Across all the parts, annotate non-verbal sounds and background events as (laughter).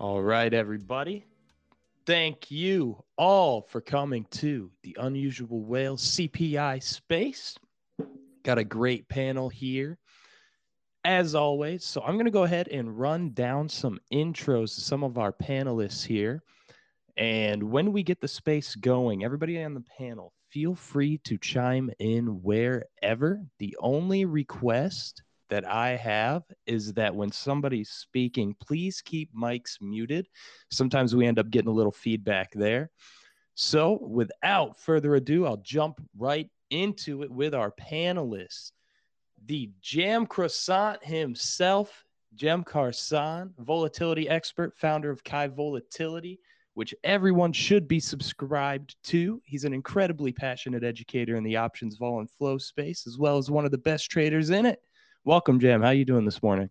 All right, everybody. Thank you all for coming to the Unusual Whales CPI space. Got a great panel here, as always. So, I'm going to go ahead and run down some intros to some of our panelists here. And when we get the space going, everybody on the panel, feel free to chime in wherever. The only request that I have is that when somebody's speaking, please keep mics muted. Sometimes we end up getting a little feedback there. So, without further ado, I'll jump right into it with our panelists. The Jam Croissant himself, Cem Karsan, volatility expert, founder of Kai Volatility, which everyone should be subscribed to. He's an incredibly passionate educator in the options vol and flow space, as well as one of the best traders in it. Welcome, Jam. How are you doing this morning?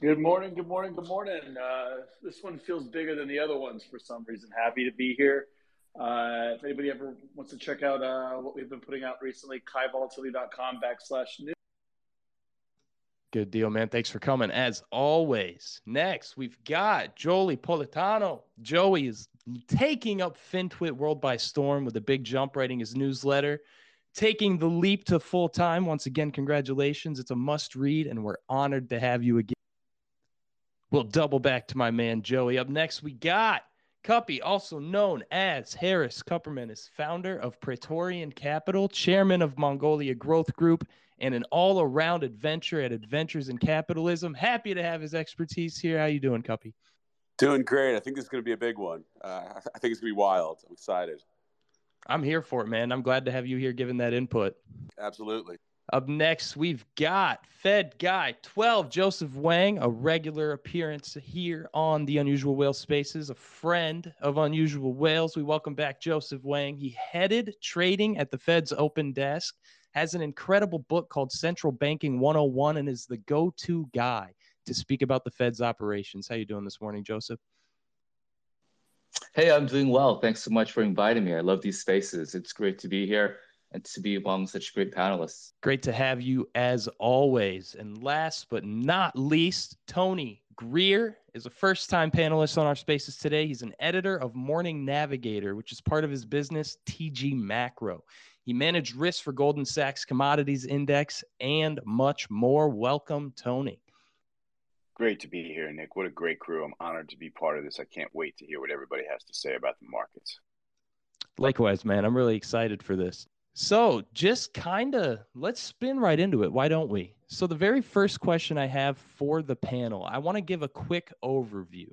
Good morning. Good morning. Good morning. Uh, this one feels bigger than the other ones for some reason. Happy to be here. Uh, if anybody ever wants to check out uh, what we've been putting out recently, kaivolatility.com backslash news. Good deal, man. Thanks for coming. As always, next we've got Joey Politano. Joey is taking up FinTwit World by storm with a big jump writing his newsletter taking the leap to full time. Once again, congratulations. It's a must read, and we're honored to have you again. We'll double back to my man Joey. Up next, we got Kuppy, also known as Harris Kupperman, is founder of Praetorian Capital, chairman of Mongolia Growth Group, and an all-around adventure at Adventures in Capitalism. Happy to have his expertise here. How you doing, Kuppy? Doing great. I think this is going to be a big one. Uh, I think it's going to be wild. I'm excited. I'm here for it, man. I'm glad to have you here giving that input. Absolutely. Up next, we've got Fed Guy 12, Joseph Wang, a regular appearance here on the Unusual Whale Spaces, a friend of Unusual Whales. We welcome back Joseph Wang. He headed trading at the Fed's open desk, has an incredible book called Central Banking 101, and is the go to guy to speak about the Fed's operations. How you doing this morning, Joseph? Hey, I'm doing well. Thanks so much for inviting me. I love these spaces. It's great to be here and to be among such great panelists. Great to have you as always. And last but not least, Tony Greer is a first time panelist on our spaces today. He's an editor of Morning Navigator, which is part of his business, TG Macro. He managed risk for Goldman Sachs Commodities Index and much more. Welcome, Tony. Great to be here, Nick. What a great crew. I'm honored to be part of this. I can't wait to hear what everybody has to say about the markets. Likewise, man. I'm really excited for this. So, just kind of let's spin right into it. Why don't we? So, the very first question I have for the panel, I want to give a quick overview.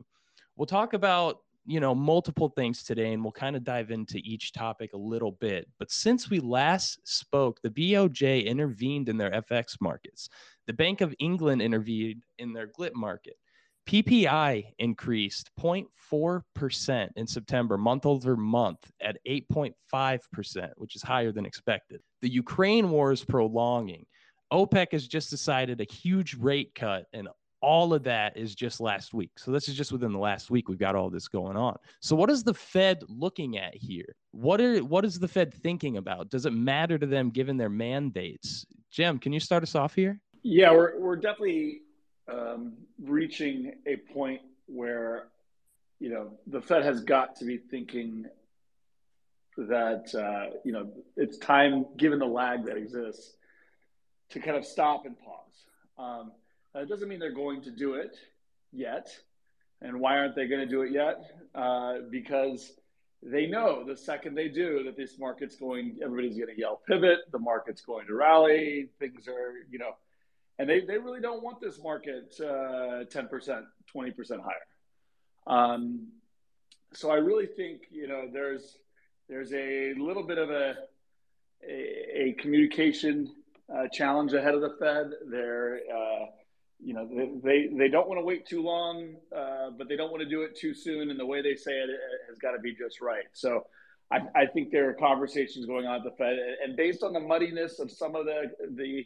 We'll talk about you know multiple things today and we'll kind of dive into each topic a little bit but since we last spoke the boj intervened in their fx markets. The bank of england intervened in their gilt market. Ppi increased 0.4% in september month over month at 8.5% which is higher than expected. The ukraine war is prolonging. OPEC has just decided a huge rate cut and all of that is just last week. So this is just within the last week we've got all this going on. So what is the Fed looking at here? What are what is the Fed thinking about? Does it matter to them given their mandates? Jim, can you start us off here? Yeah, we're we're definitely um, reaching a point where you know the Fed has got to be thinking that uh, you know it's time, given the lag that exists, to kind of stop and pause. Um, uh, it doesn't mean they're going to do it yet. And why aren't they going to do it yet? Uh, because they know the second they do that this market's going, everybody's going to yell pivot, the market's going to rally, things are, you know, and they, they really don't want this market uh, 10%, 20% higher. Um, so I really think, you know, there's, there's a little bit of a, a, a communication uh, challenge ahead of the Fed. They're, uh, you know they they don't want to wait too long, uh, but they don't want to do it too soon. And the way they say it, it has got to be just right. So I, I, think there are conversations going on at the Fed, and based on the muddiness of some of the the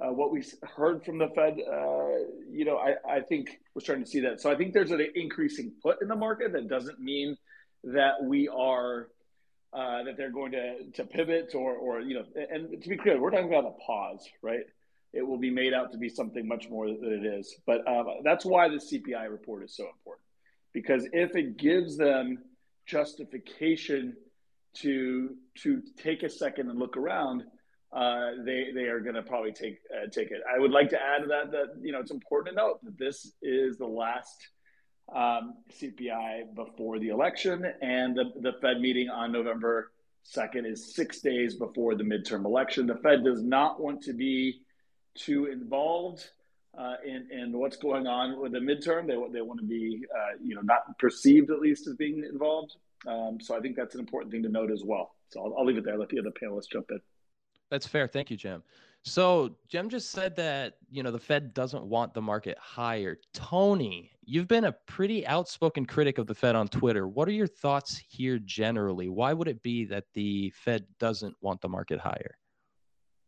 uh, what we heard from the Fed, uh, you know, I, I think we're starting to see that. So I think there's an increasing put in the market. That doesn't mean that we are uh, that they're going to to pivot or or you know. And to be clear, we're talking about a pause, right? It will be made out to be something much more than it is. But uh, that's why the CPI report is so important because if it gives them justification to to take a second and look around, uh, they they are going to probably take uh, take it. I would like to add to that that you know it's important to note that this is the last um, CPI before the election, and the the Fed meeting on November second is six days before the midterm election. The Fed does not want to be too involved uh, in, in what's going on with the midterm. They, they want to be, uh, you know, not perceived at least as being involved. Um, so I think that's an important thing to note as well. So I'll, I'll leave it there. Let the other panelists jump in. That's fair. Thank you, Jim. So Jim just said that you know the Fed doesn't want the market higher. Tony, you've been a pretty outspoken critic of the Fed on Twitter. What are your thoughts here generally? Why would it be that the Fed doesn't want the market higher?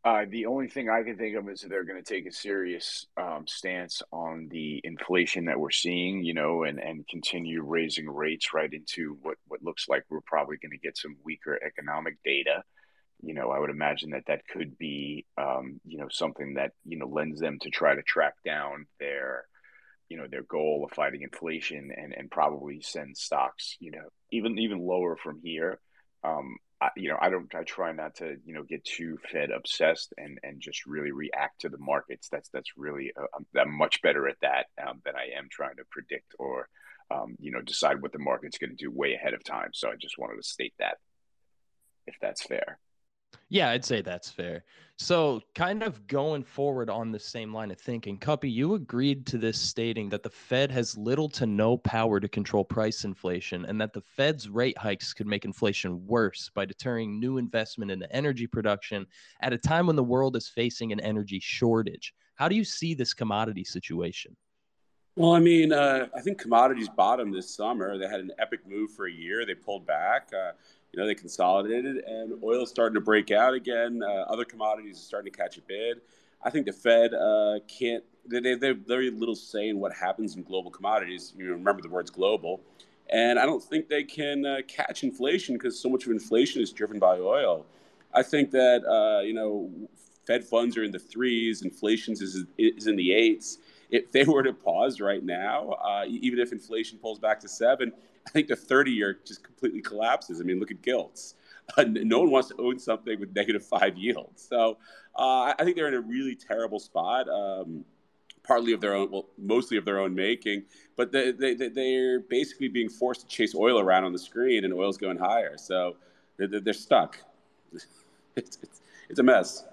Uh, the only thing I can think of is that they're going to take a serious um, stance on the inflation that we're seeing, you know, and, and continue raising rates right into what, what looks like we're probably going to get some weaker economic data. You know, I would imagine that that could be, um, you know, something that, you know, lends them to try to track down their, you know, their goal of fighting inflation and, and probably send stocks, you know, even even lower from here. Um, I, you know, I don't, I try not to, you know, get too Fed obsessed and and just really react to the markets. That's that's really, uh, I'm, I'm, much better at that um, than I am trying to predict or, um, you know, decide what the market's going to do way ahead of time. So I just wanted to state that, if that's fair. Yeah, I'd say that's fair. So, kind of going forward on the same line of thinking, Kuppy, you agreed to this stating that the Fed has little to no power to control price inflation and that the Fed's rate hikes could make inflation worse by deterring new investment into energy production at a time when the world is facing an energy shortage. How do you see this commodity situation? Well, I mean, uh, I think commodities bottomed this summer. They had an epic move for a year. They pulled back. Uh, you know, they consolidated and oil is starting to break out again. Uh, other commodities are starting to catch a bid. I think the Fed uh, can't, they, they, very little say in what happens in global commodities. You remember the words global. And I don't think they can uh, catch inflation because so much of inflation is driven by oil. I think that, uh, you know, Fed funds are in the threes, inflation is, is in the eights. If they were to pause right now, uh, even if inflation pulls back to seven, I think the 30 year just completely collapses. I mean, look at gilts. (laughs) Uh, no one wants to own something with negative five yields. So uh, I think they're in a really terrible spot. Um, partly of their own, well, mostly of their own making, but they, they, they're basically being forced to chase oil around on the screen and oil's going higher. So they're, they're stuck. (laughs) It's, it's, it's a mess.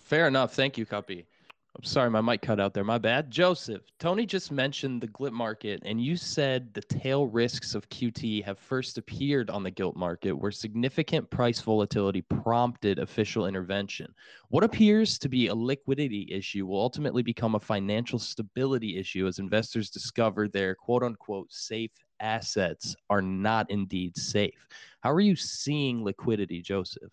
Fair enough. Thank you, Kuppy. I'm sorry, my mic cut out there. My bad. Joseph, Tony just mentioned the gilt market, and you said the tail risks of QT have first appeared on the gilt market, where significant price volatility prompted official intervention. What appears to be a liquidity issue will ultimately become a financial stability issue as investors discover their quote unquote safe assets are not indeed safe. How are you seeing liquidity, Joseph?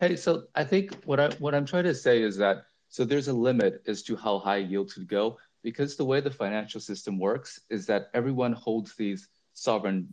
Hey, so I think what I what I'm trying to say is that so there's a limit as to how high yields could go because the way the financial system works is that everyone holds these sovereign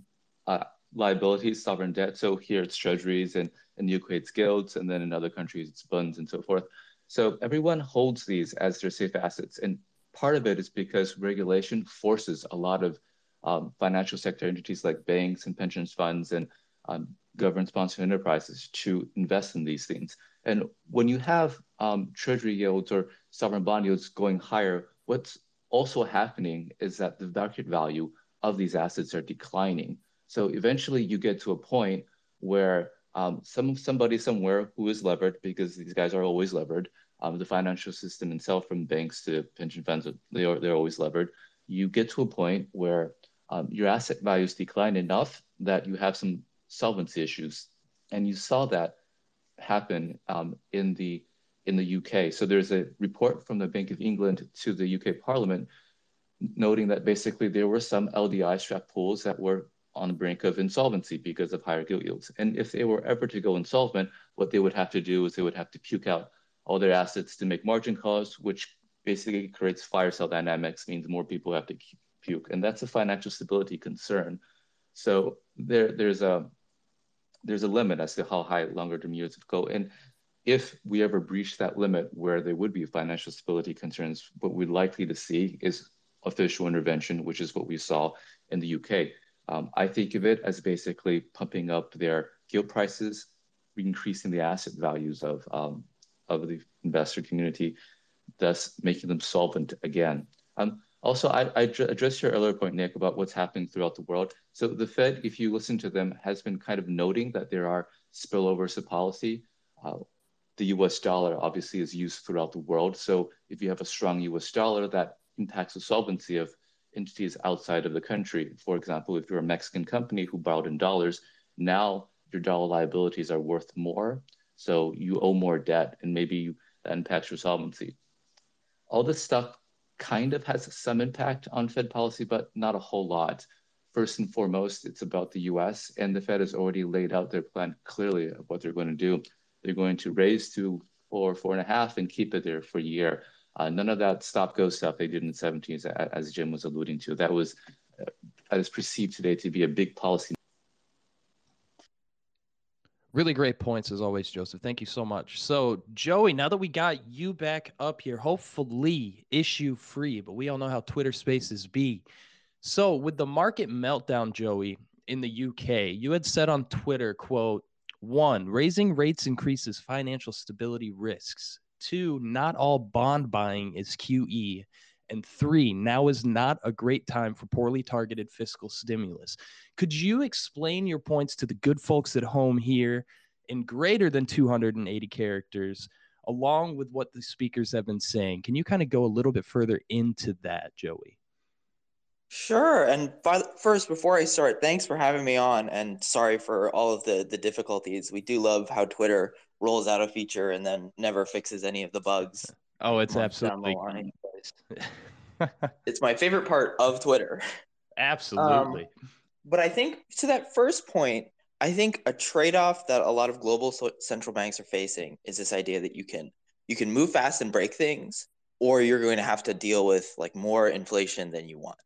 uh, liabilities, sovereign debt. So here it's treasuries and in UK it's gilts, and then in other countries it's bonds and so forth. So everyone holds these as their safe assets. And part of it is because regulation forces a lot of um, financial sector entities like banks and pensions funds and um, government sponsored enterprises to invest in these things. And when you have um, treasury yields or sovereign bond yields going higher, what's also happening is that the market value of these assets are declining. So eventually you get to a point where um, some somebody somewhere who is levered, because these guys are always levered, um, the financial system itself, from banks to pension funds, they are they're always levered. You get to a point where um, your asset values decline enough that you have some solvency issues, and you saw that happen um, in the in the UK. So there's a report from the Bank of England to the UK Parliament noting that basically there were some LDI strap pools that were on the brink of insolvency because of higher gilt yields. And if they were ever to go insolvent, what they would have to do is they would have to puke out all their assets to make margin calls, which basically creates fire sale dynamics, means more people have to puke. And that's a financial stability concern. So there, there's a there's a limit as to how high longer term yields go. And if we ever breach that limit where there would be financial stability concerns, what we're likely to see is official intervention, which is what we saw in the UK. Um, I think of it as basically pumping up their gilt prices, increasing the asset values of um, of the investor community, thus making them solvent again. Um, also, I, I addressed your earlier point, Nick, about what's happening throughout the world. So the Fed, if you listen to them, has been kind of noting that there are spillovers of policy. Uh, the US dollar obviously is used throughout the world. So if you have a strong US dollar, that impacts the solvency of entities outside of the country. For example, if you're a Mexican company who borrowed in dollars, now your dollar liabilities are worth more. So you owe more debt and maybe that impacts your solvency. All this stuff kind of has some impact on Fed policy, but not a whole lot. First and foremost, it's about the US, and the Fed has already laid out their plan clearly of what they're going to do. They're going to raise to four, four and a half, and keep it there for a year. Uh, none of that stop go stuff they did in the 17s, as Jim was alluding to. That was, uh, that is perceived today to be a big policy Really great points as always, Joseph. Thank you so much. So, Joey, now that we got you back up here, hopefully issue free, but we all know how Twitter spaces be. So, with the market meltdown, Joey, in the UK, you had said on Twitter, quote, one, raising rates increases financial stability risks. Two, not all bond buying is QE. And three, now is not a great time for poorly targeted fiscal stimulus. Could you explain your points to the good folks at home here in greater than 280 characters, along with what the speakers have been saying? Can you kind of go a little bit further into that, Joey? Sure. And by, first, before I start, thanks for having me on, and sorry for all of the the difficulties. We do love how Twitter rolls out a feature and then never fixes any of the bugs. Oh, it's absolutely. (laughs) it's my favorite part of Twitter. Absolutely. Um, but I think to that first point, I think a trade-off that a lot of global central banks are facing is this idea that you can you can move fast and break things, or you're going to have to deal with like more inflation than you want.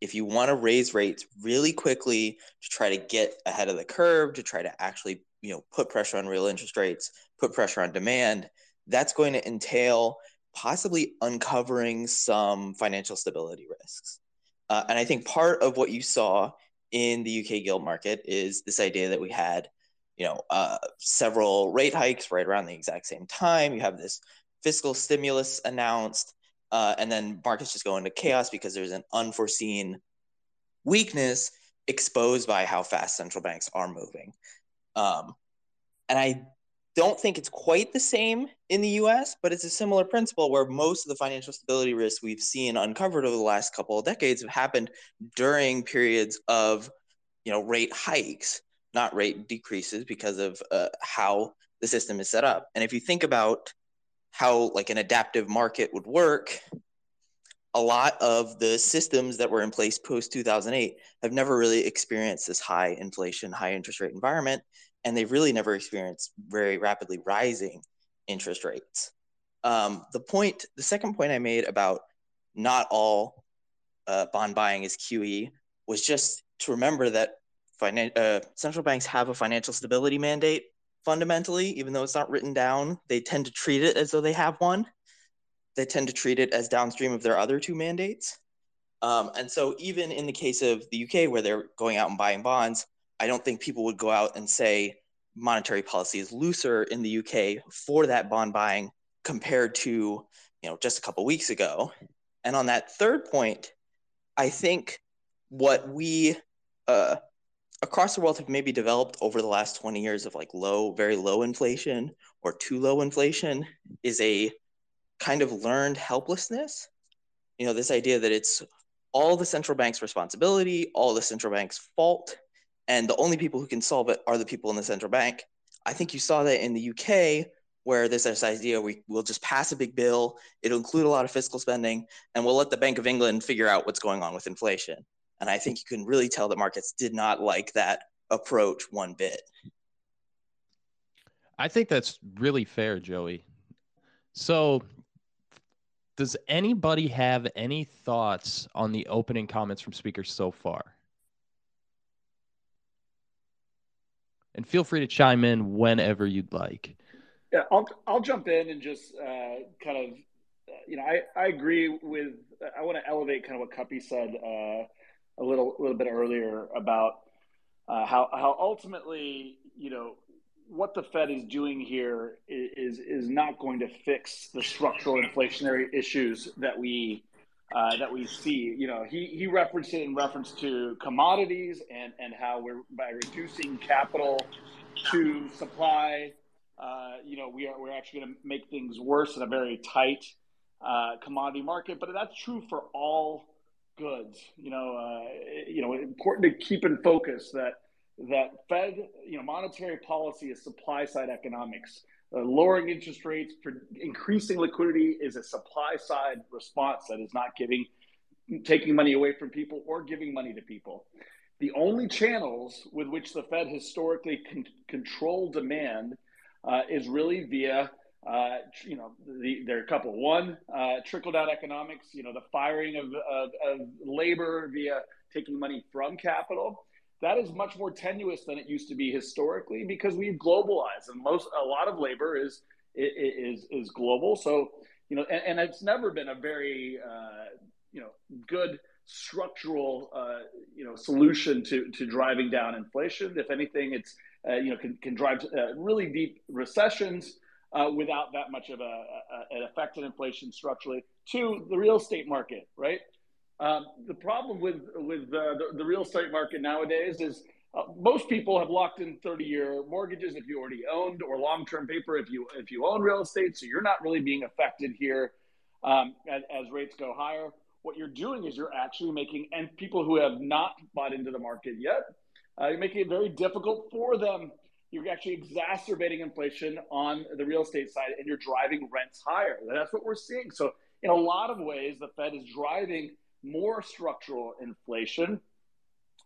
If you want to raise rates really quickly to try to get ahead of the curve, to try to actually you know put pressure on real interest rates, put pressure on demand, that's going to entail possibly uncovering some financial stability risks. Uh, and I think part of what you saw in the UK gilt market is this idea that we had, you know, uh, several rate hikes right around the exact same time. You have this fiscal stimulus announced, uh, and then markets just go into chaos because there's an unforeseen weakness exposed by how fast central banks are moving. Um, and I don't think it's quite the same in the US, but it's a similar principle where most of the financial stability risks we've seen uncovered over the last couple of decades have happened during periods of, you know, rate hikes, not rate decreases because of uh, how the system is set up. And if you think about how like an adaptive market would work, a lot of the systems that were in place post 2008 have never really experienced this high inflation, high interest rate environment and they've really never experienced very rapidly rising interest rates. Um, the point, the second point I made about not all uh, bond buying is QE was just to remember that finan- uh, central banks have a financial stability mandate fundamentally, even though it's not written down. They tend to treat it as though they have one. They tend to treat it as downstream of their other two mandates. Um, and so, even in the case of the UK, where they're going out and buying bonds, I don't think people would go out and say monetary policy is looser in the UK for that bond buying compared to you know just a couple weeks ago. And on that third point, I think what we uh, across the world have maybe developed over the last 20 years of like low, very low inflation or too low inflation is a kind of learned helplessness. You know, this idea that it's all the central bank's responsibility, all the central bank's fault, and the only people who can solve it are the people in the central bank. I think you saw that in the UK, where there's this idea we will just pass a big bill, it'll include a lot of fiscal spending, and we'll let the Bank of England figure out what's going on with inflation. And I think you can really tell that markets did not like that approach one bit. I think that's really fair, Joey. So, does anybody have any thoughts on the opening comments from speakers so far? And feel free to chime in whenever you'd like. Yeah, I'll I'll jump in and just uh, kind of uh, you know, I, I agree with. I want to elevate kind of what Kuppy said uh, a little little bit earlier about uh, how how ultimately, you know, what the Fed is doing here is is not going to fix the structural inflationary issues that we uh, that we see. You know, he he referenced it in reference to commodities and and how we're by reducing capital to supply. Uh, you know, we are we're actually going to make things worse in a very tight uh, commodity market. But that's true for all goods. You know, uh, you know, important to keep in focus that that Fed, you know, monetary policy is supply side economics. Uh, lowering interest rates, increasing liquidity is a supply side response that is not giving, taking money away from people or giving money to people. The only channels with which the Fed historically can control demand uh, is really via, uh, you know, the, there are a couple. One, uh, trickle down economics, you know, the firing of, of, of labor via taking money from capital that is much more tenuous than it used to be historically because we've globalized and most a lot of labor is is is global. So you know and, and it's never been a very uh, you know good structural uh, you know solution to to driving down inflation. If anything it's uh, you know can, can drive uh, really deep recessions uh, without that much of a, a, an effect on inflation structurally. To the real estate market right um, the problem with with uh, the, the real estate market nowadays is uh, most people have locked in 30 year mortgages if you already owned or long term paper if you if you own real estate. So you're not really being affected here um, as, as, rates go higher. What you're doing is you're actually making and people who have not bought into the market yet, uh, you're making it very difficult for them. You're actually exacerbating inflation on the real estate side, and you're driving rents higher. That's what we're seeing. So in a lot of ways, the Fed is driving more structural inflation,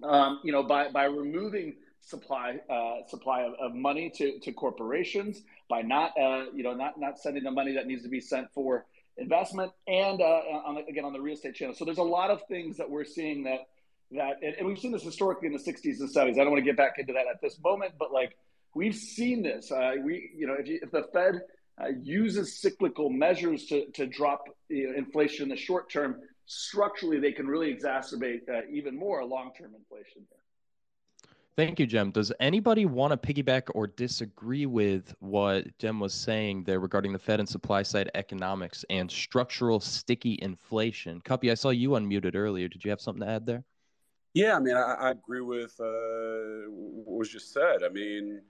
um, you know, by, by removing supply uh, supply of, of, money to, to corporations, by not uh, you know not not sending the money that needs to be sent for investment, and uh, on the, again on the real estate channel. So there's a lot of things that we're seeing that that and, we've seen this historically in the 60s and 70s. I don't want to get back into that at this moment, but like we've seen this. Uh, we you know if, you, if the Fed uh, uses cyclical measures to, to drop you know, inflation in the short term, structurally they can really exacerbate uh, even more long-term inflation there. Thank you, Cem. Does anybody want to piggyback or disagree with what Cem was saying there regarding the Fed and supply side economics and structural sticky inflation? Kuppy, I saw you unmuted earlier. Did you have something to add there? Yeah, I mean, I, I agree with uh, what was just said. I mean,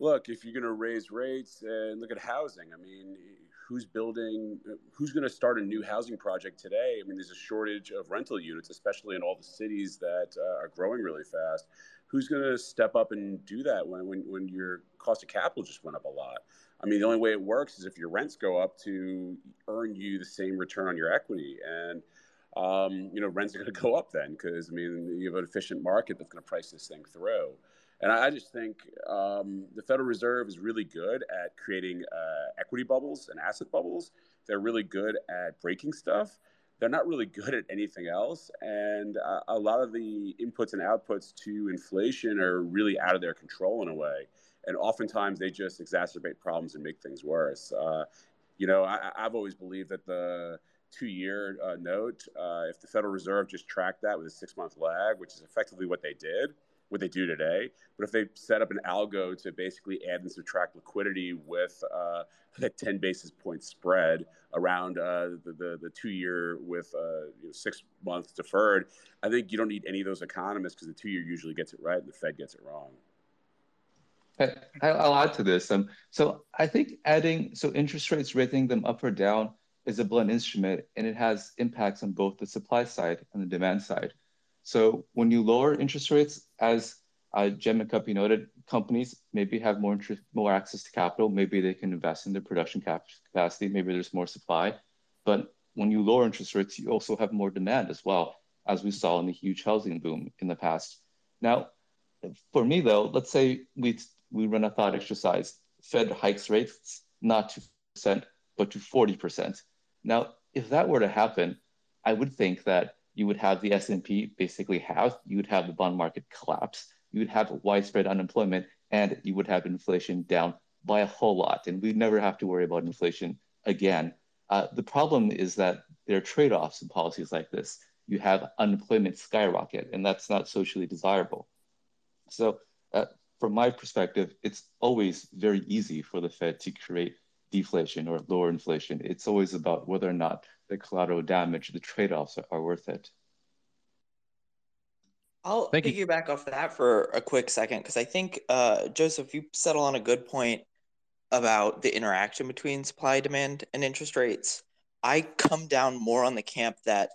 look, if you're going to raise rates and look at housing, I mean, who's building, who's going to start a new housing project today? I mean, there's a shortage of rental units, especially in all the cities that uh, are growing really fast. Who's going to step up and do that when, when, when your cost of capital just went up a lot? I mean, the only way it works is if your rents go up to earn you the same return on your equity. And, um, you know, rents are going to go up then because, I mean, you have an efficient market that's going to price this thing through. And I just think um, the Federal Reserve is really good at creating uh, equity bubbles and asset bubbles. They're really good at breaking stuff. They're not really good at anything else. And uh, a lot of the inputs and outputs to inflation are really out of their control in a way. And oftentimes they just exacerbate problems and make things worse. Uh, you know, I, have always believed that the two year uh, note, uh, if the Federal Reserve just tracked that with a six month lag, which is effectively what they did what they do today. But if they set up an algo to basically add and subtract liquidity with uh, a 10 basis point spread around uh, the, the, the, two year with uh, you know, six months deferred, I think you don't need any of those economists because the two year usually gets it right and the Fed gets it wrong. I'll add to this. Um, so I think adding, so interest rates, rating them up or down is a blunt instrument and it has impacts on both the supply side and the demand side. So when you lower interest rates, as uh, Kuppy noted, companies maybe have more interest, more access to capital. Maybe they can invest in their production cap- capacity. Maybe there's more supply. But when you lower interest rates, you also have more demand as well, as we saw in the huge housing boom in the past. Now, for me though, let's say we we run a thought exercise. Fed hikes rates not two percent, but to forty percent. Now, if that were to happen, I would think that you would have the S&P basically halve, you would have the bond market collapse, you would have widespread unemployment, and you would have inflation down by a whole lot. And we'd never have to worry about inflation again. Uh, the problem is that there are trade-offs in policies like this. You have unemployment skyrocket, and that's not socially desirable. So uh, from my perspective, it's always very easy for the Fed to create deflation or lower inflation. It's always about whether or not the collateral damage, the trade-offs are, are worth it. I'll Thank you. piggyback off that for a quick second because I think uh, Joseph, you settle on a good point about the interaction between supply, demand, and interest rates. I come down more on the camp that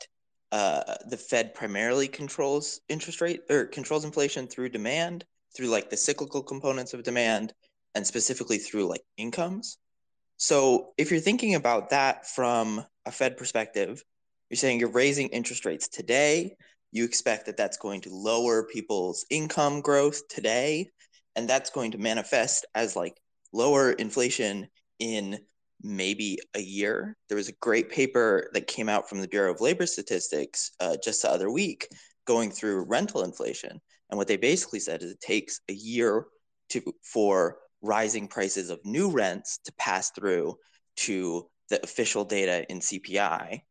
uh, the Fed primarily controls interest rate or controls inflation through demand, through like the cyclical components of demand, and specifically through like incomes. So if you're thinking about that from a Fed perspective, you're saying you're raising interest rates today. You expect that that's going to lower people's income growth today, and that's going to manifest as like lower inflation in maybe a year. There was a great paper that came out from the Bureau of Labor Statistics uh, just the other week going through rental inflation. And what they basically said is it takes a year to for rising prices of new rents to pass through to the official data in CPI.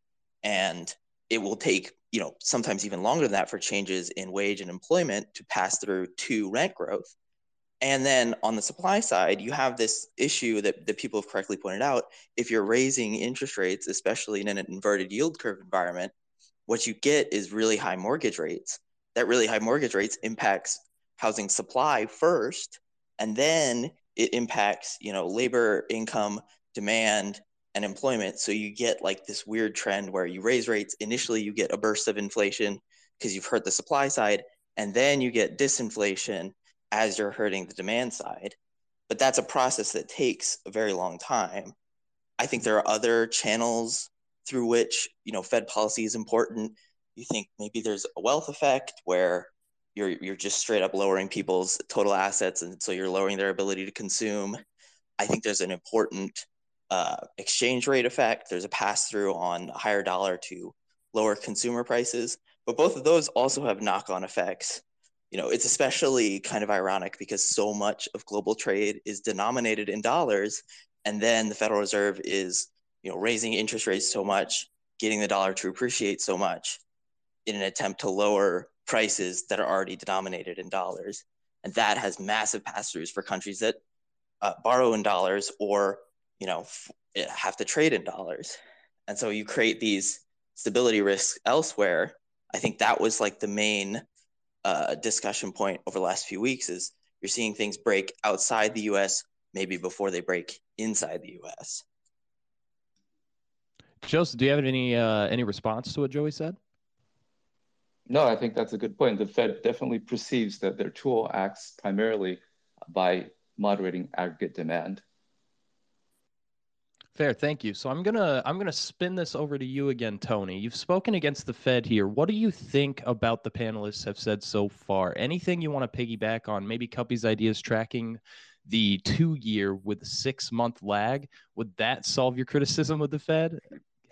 And it will take, you know, sometimes even longer than that for changes in wage and employment to pass through to rent growth. And then on the supply side, you have this issue that, that people have correctly pointed out. If you're raising interest rates, especially in an inverted yield curve environment, what you get is really high mortgage rates. That really high mortgage rates impacts housing supply first, and then it impacts, you know, labor income, demand, and employment. So you get like this weird trend where you raise rates. Initially, you get a burst of inflation because you've hurt the supply side, and then you get disinflation as you're hurting the demand side. But that's a process that takes a very long time. I think there are other channels through which, you know, Fed policy is important. You think maybe there's a wealth effect where you're you're just straight up lowering people's total assets and so you're lowering their ability to consume. I think there's an important uh, exchange rate effect. There's a pass through on higher dollar to lower consumer prices, but both of those also have knock on effects you know, it's especially kind of ironic because so much of global trade is denominated in dollars, and then the Federal Reserve is, you know, raising interest rates so much, getting the dollar to appreciate so much, in an attempt to lower prices that are already denominated in dollars, and that has massive pass-throughs for countries that uh, borrow in dollars or, you know, f- eh, have to trade in dollars, and so you create these stability risks elsewhere. I think that was like the main uh, discussion point over the last few weeks is you're seeing things break outside the U.S. maybe before they break inside the U.S. Joseph, do you have any uh, any response to what Joey said? No, I think that's a good point. The Fed definitely perceives that their tool acts primarily by moderating aggregate demand. Fair, thank you. So I'm gonna I'm gonna spin this over to you again, Tony. You've spoken against the Fed here. What do you think about the panelists have said so far? Anything you want to piggyback on? Maybe Kuppy's ideas tracking the two year with six month lag. Would that solve your criticism of the Fed?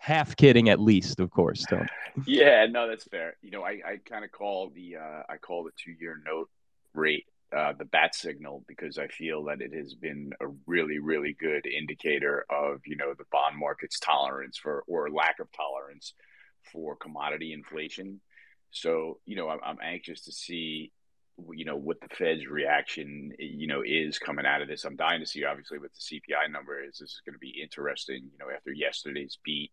Half kidding, at least, of course, Tony. Yeah, no, that's fair. You know, I, I kind of call the uh, I call the two year note rate uh, the bat signal because I feel that it has been a really, really good indicator of you know the bond market's tolerance for or lack of tolerance for commodity inflation. So you know I'm, I'm anxious to see you know what the Fed's reaction you know is coming out of this. I'm dying to see obviously what the CPI number is. This is going to be interesting. You know after yesterday's beat.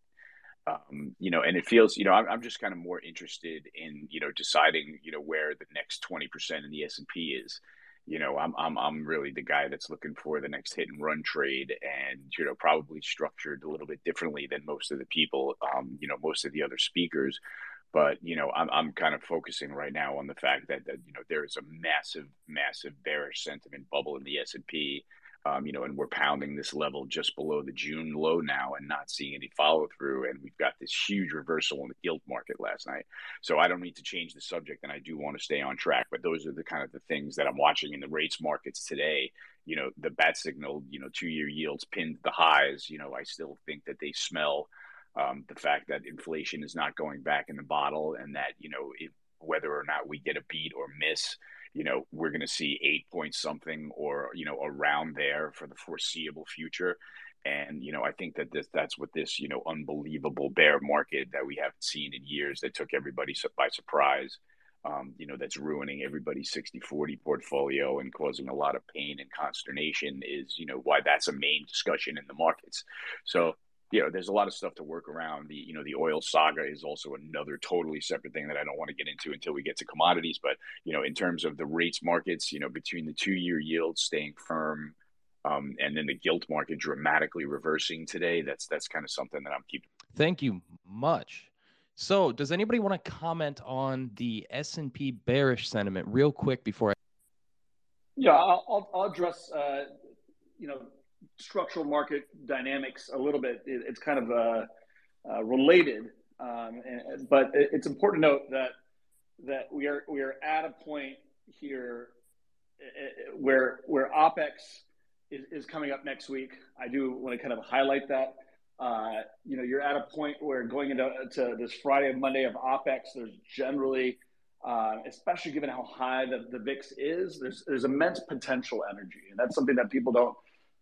Um, you know, and it feels, you know, I'm, I'm just kind of more interested in, you know, deciding, you know, where the next 20% in the S and P is. You know, I'm, I'm, I'm really the guy that's looking for the next hit and run trade and, you know, probably structured a little bit differently than most of the people, um, you know, most of the other speakers. But, you know, I'm, I'm kind of focusing right now on the fact that, that, you know, there is a massive, massive bearish sentiment bubble in the S and P um, you know, and we're pounding this level just below the June low now and not seeing any follow through. And we've got this huge reversal in the gilt market last night. So I don't need to change the subject and I do want to stay on track. But those are the kind of the things that I'm watching in the rates markets today. You know, the bat signal, you know, two year yields pinned the highs. You know, I still think that they smell um, the fact that inflation is not going back in the bottle and that, you know, whether or not we get a beat or miss you know, we're going to see eight point something or, you know, around there for the foreseeable future. And, you know, I think that this, that's what this, you know, unbelievable bear market that we haven't seen in years that took everybody by surprise, um, you know, that's ruining everybody's 60 40 portfolio and causing a lot of pain and consternation is, you know, why that's a main discussion in the markets. So, you know, there's a lot of stuff to work around. The, you know, the oil saga is also another totally separate thing that I don't want to get into until we get to commodities. But, you know, in terms of the rates markets, you know, between the two year yields staying firm, um, and then the gilt market dramatically reversing today. That's that's kind of something that I'm keeping. Thank you much. So, does anybody want to comment on the S and P bearish sentiment real quick before? I- yeah, I'll, I'll address uh, you know structural market dynamics a little bit. It, it's kind of uh, uh, related, um, and, but it, it's important to note that that we are we are at a point here uh, where where OPEX is, is coming up next week. I do want to kind of highlight that. Uh, you know, you're at a point where going into to this Friday and Monday of OPEX, there's generally, uh, especially given how high the, the VIX is, there's there's immense potential energy, and that's something that people don't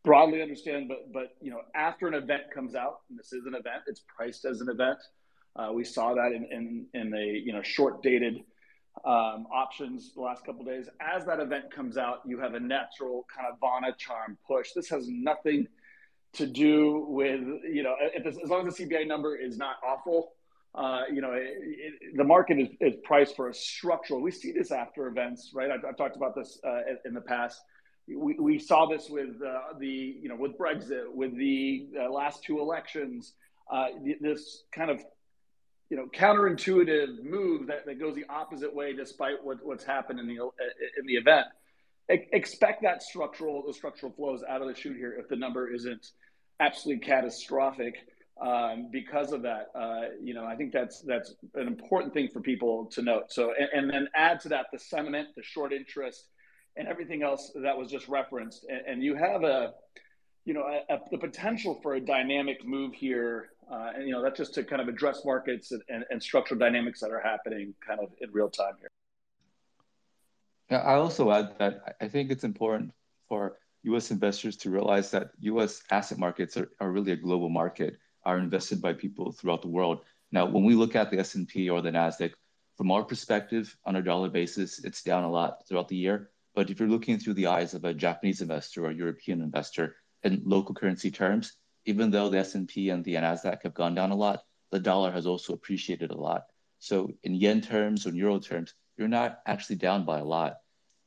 broadly understand. But but you know, after an event comes out, and this is an event, it's priced as an event. Uh, we saw that in in, in a you know short dated um, options the last couple days. As that event comes out, you have a natural kind of Vanna charm push. This has nothing to do with you know this, as long as the CPI number is not awful. Uh, you know, it, it, the market is, is, priced for a structural. We see this after events, right? I've, I've talked about this uh, in the past. We, we saw this with uh, the you know with Brexit, with the uh, last two elections. Uh, this kind of you know counterintuitive move that, that goes the opposite way despite what, what's happened in the in the event expect that structural the structural flows out of the chute here if the number isn't absolutely catastrophic um, because of that uh, you know i think that's that's an important thing for people to note so and, and, then add to that the sentiment the short interest and everything else that was just referenced and, and you have a you know a, a, the potential for a dynamic move here uh, and you know that's just to kind of address markets and, and, and, structural dynamics that are happening kind of in real time here. I also add that I think it's important for U.S. investors to realize that U.S. asset markets are, are really a global market, are invested by people throughout the world. Now, when we look at the S&P or the Nasdaq, from our perspective, on a dollar basis, it's down a lot throughout the year. But if you're looking through the eyes of a Japanese investor or European investor in local currency terms, even though the S&P and the Nasdaq have gone down a lot, the dollar has also appreciated a lot. So in yen terms or euro terms, you're not actually down by a lot.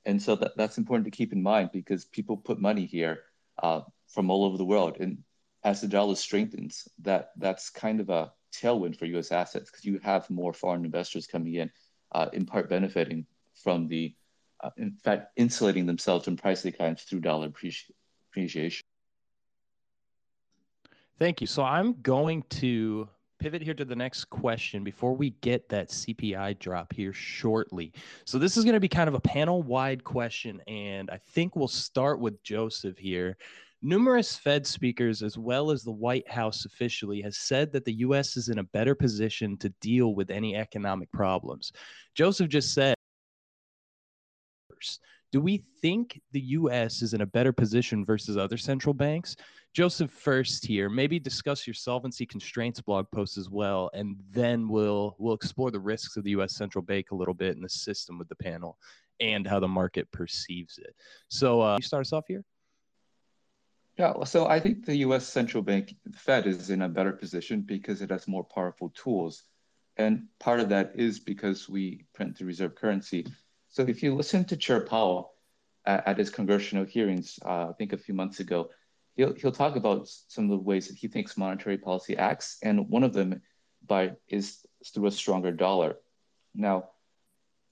And so that, that's important to keep in mind because people put money here uh, from all over the world. And as the dollar strengthens, that that's kind of a tailwind for U.S. assets because you have more foreign investors coming in, uh, in part benefiting from the, Uh, in fact, insulating themselves from price declines through dollar appreciation. Thank you. So I'm going to pivot here to the next question before we get that CPI drop here shortly. So this is going to be kind of a panel wide question, and I think we'll start with Joseph here. Numerous Fed speakers, as well as the White House officially, has said that the U.S. is in a better position to deal with any economic problems. Joseph just said, do we think the U.S. is in a better position versus other central banks? Joseph, first here, maybe discuss your solvency constraints blog post as well, and then we'll we'll explore the risks of the U.S. central bank a little bit in the system with the panel and how the market perceives it. So, uh, you start us off here. Yeah, so I think the U.S. central bank, Fed, is in a better position because it has more powerful tools, and part of that is because we print the reserve currency. So if you listen to Chair Powell at, at his congressional hearings, uh, I think a few months ago he'll he'll talk about some of the ways that he thinks monetary policy acts, and one of them by is through a stronger dollar. Now,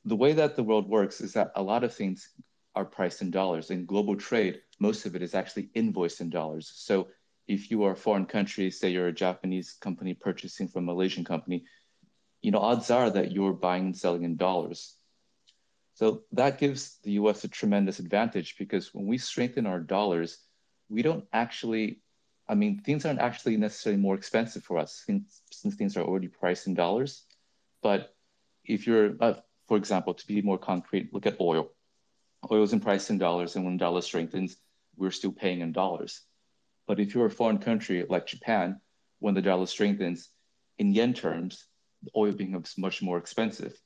the way that the world works is that a lot of things are priced in dollars. In global trade, most of it is actually invoiced in dollars. So if you are a foreign country, say you're a Japanese company purchasing from a Malaysian company, you know, odds are that you're buying and selling in dollars. So that gives the US a tremendous advantage because when we strengthen our dollars, we don't actually, I mean, things aren't actually necessarily more expensive for us since, since things are already priced in dollars. But if you're, uh, for example, to be more concrete, look at oil. oil is priced in dollars, and when dollar strengthens, we're still paying in dollars. But if you're a foreign country like Japan, when the dollar strengthens, in yen terms, the oil becomes much more expensive.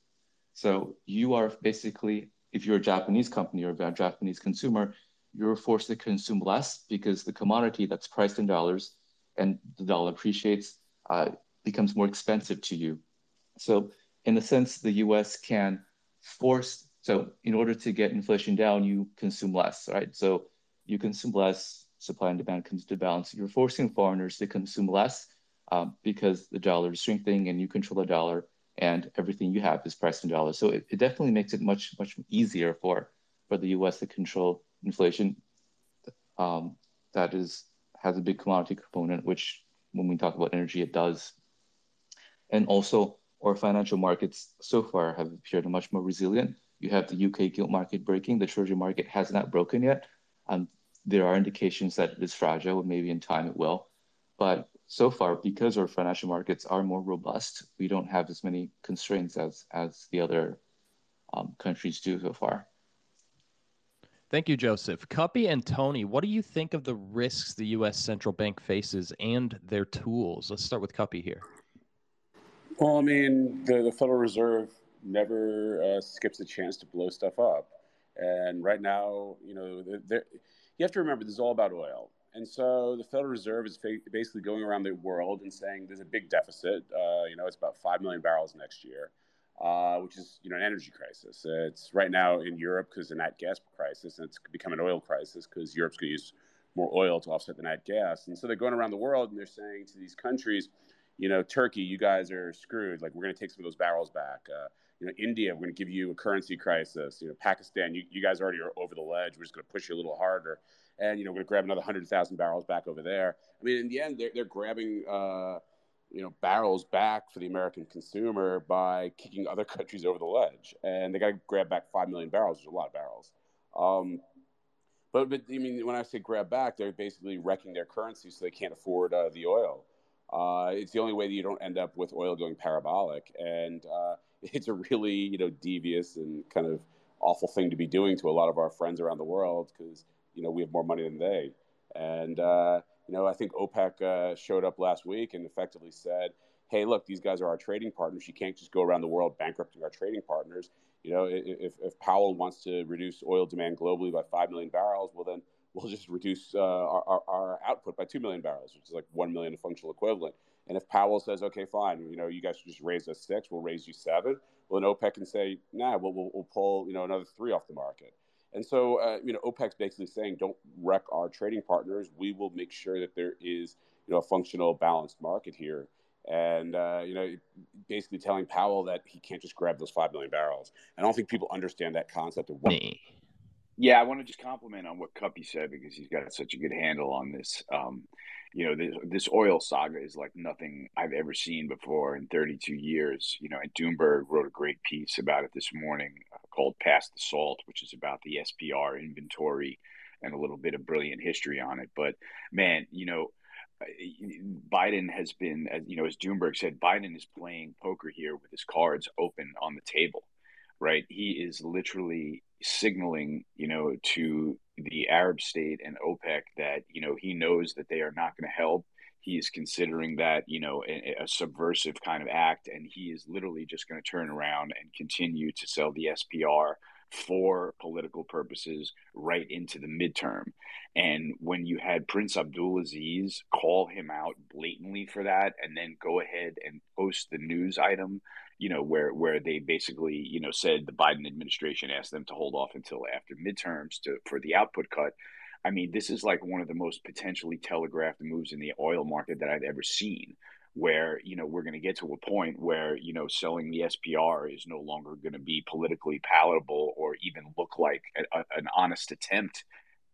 So you are basically, if you're a Japanese company or a Japanese consumer, you're forced to consume less because the commodity that's priced in dollars and the dollar appreciates uh, becomes more expensive to you. So in a sense, the U.S. can force. So in order to get inflation down, you consume less, right? So you consume less, supply and demand comes to balance. You're forcing foreigners to consume less um, because the dollar is shrinking and you control the dollar and everything you have is priced in dollars. So it, it definitely makes it much, much easier for, for the US to control inflation. Um, that is has a big commodity component, which when we talk about energy, it does. And also our financial markets so far have appeared much more resilient. You have the UK gilt market breaking, the treasury market has not broken yet. Um, there are indications that it is fragile, maybe in time it will. But so far, because our financial markets are more robust, we don't have as many constraints as as the other um, countries do so far. Thank you, Joseph. Kuppy and Tony, what do you think of the risks the U.S. central bank faces and their tools? Let's start with Kuppy here. Well, I mean, the, the Federal Reserve never uh, skips a chance to blow stuff up. And right now, you know, you have to remember this is all about oil. And so the Federal Reserve is basically going around the world and saying there's a big deficit. Uh, you know, it's about 5 million barrels next year, uh, which is, you know, an energy crisis. It's right now in Europe because of the nat gas crisis, and it's become an oil crisis because Europe's going to use more oil to offset the nat gas. And so they're going around the world and they're saying to these countries, you know, Turkey, you guys are screwed. Like, we're going to take some of those barrels back. Uh, you know, India, we're going to give you a currency crisis. You know, Pakistan, you, you guys already are over the ledge. We're just going to push you a little harder. And, you know, we're going to grab another 100,000 barrels back over there. I mean, in the end, they're, they're grabbing, uh, you know, barrels back for the American consumer by kicking other (laughs) countries over the ledge. And they got to grab back 5 million barrels, which is a lot of barrels. Um, but, but I mean, when I say grab back, they're basically wrecking their currency so they can't afford uh, the oil. Uh, it's the only way that you don't end up with oil going parabolic, and uh, (laughs) it's a really you know devious and kind of awful thing to be doing to a lot of our friends around the world because you know we have more money than they, and uh, you know I think OPEC uh, showed up last week and effectively said, "Hey, look, these guys are our trading partners. You can't just go around the world bankrupting our trading partners. You know, if, if Powell wants to reduce oil demand globally by five million barrels, well then." we'll just reduce uh, our, our, output by 2 million barrels, which is like 1 million functional equivalent. And if Powell says, okay, fine, you know, you guys just raise us six, we'll raise you seven. Well, then OPEC can say, nah, we'll, we'll, we'll pull, you know, another three off the market. And so, uh, you know, OPEC's basically saying, don't wreck our trading partners. We will make sure that there is, you know, a functional, balanced market here. And, uh, you know, basically telling Powell that he can't just grab those 5 million barrels. I don't think people understand that concept of what. Yeah, I want to just compliment on what Kuppy said because he's got such a good handle on this. Um, you know, this, this, oil saga is like nothing I've ever seen before in 32 years. You know, and Doomberg wrote a great piece about it this morning called "Past the Salt," which is about the SPR inventory and a little bit of brilliant history on it. But man, you know, Biden has been, as you know, as Doomberg said, Biden is playing poker here with his cards open on the table right? He is literally signaling, you know, to the Arab state and OPEC that, you know, he knows that they are not going to help. He is considering that, you know, a, a, subversive kind of act, and he is literally just going to turn around and continue to sell the SPR for political purposes right into the midterm. And when you had Prince Abdulaziz call him out blatantly for that and then go ahead and post the news item you know, where where they basically, you know, said the Biden administration asked them to hold off until after midterms to for the output cut. I mean, this is like one of the most potentially telegraphed moves in the oil market that I've ever seen. Where you know we're going to get to a point where you know selling the SPR is no longer going to be politically palatable or even look like a, a, an honest attempt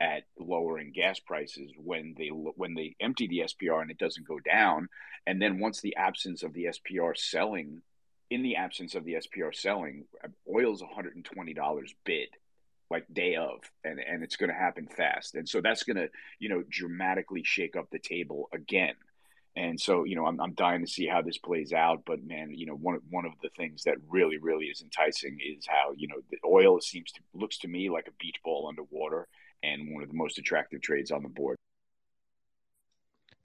at lowering gas prices when they when they empty the SPR and it doesn't go down, and then once the absence of the SPR selling in the absence of the SPR selling, oil's $120 bid like day of and and it's going to happen fast and so that's going to you know dramatically shake up the table again And so, you know, I'm, I'm dying to see how this plays out. But man, you know, one of, one of the things that really, really is enticing is how you know the oil seems to looks to me like a beach ball underwater, and one of the most attractive trades on the board.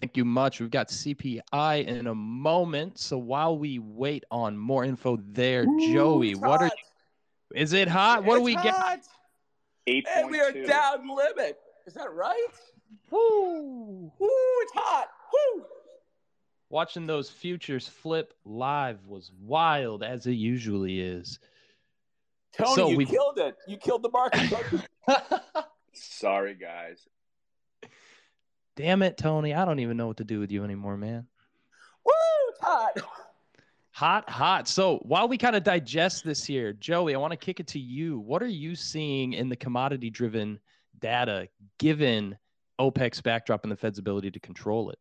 Thank you much. We've got CPI in a moment. So while we wait on more info there, Ooh, Joey, what hot. are you? Is it hot? What it's do we hot. get? Eight. And we are down limit. Is that right? Woo! Woo! It's hot. Woo! Watching those futures flip live was wild, as it usually is. Tony, so you we... killed it. You killed the market. (laughs) Sorry, guys. Damn it, Tony. I don't even know what to do with you anymore, man. Woo! It's hot. (laughs) Hot, hot. So while we kind of digest this here, Joey, I want to kick it to you. What are you seeing in the commodity driven data given OPEC's backdrop and the Fed's ability to control it?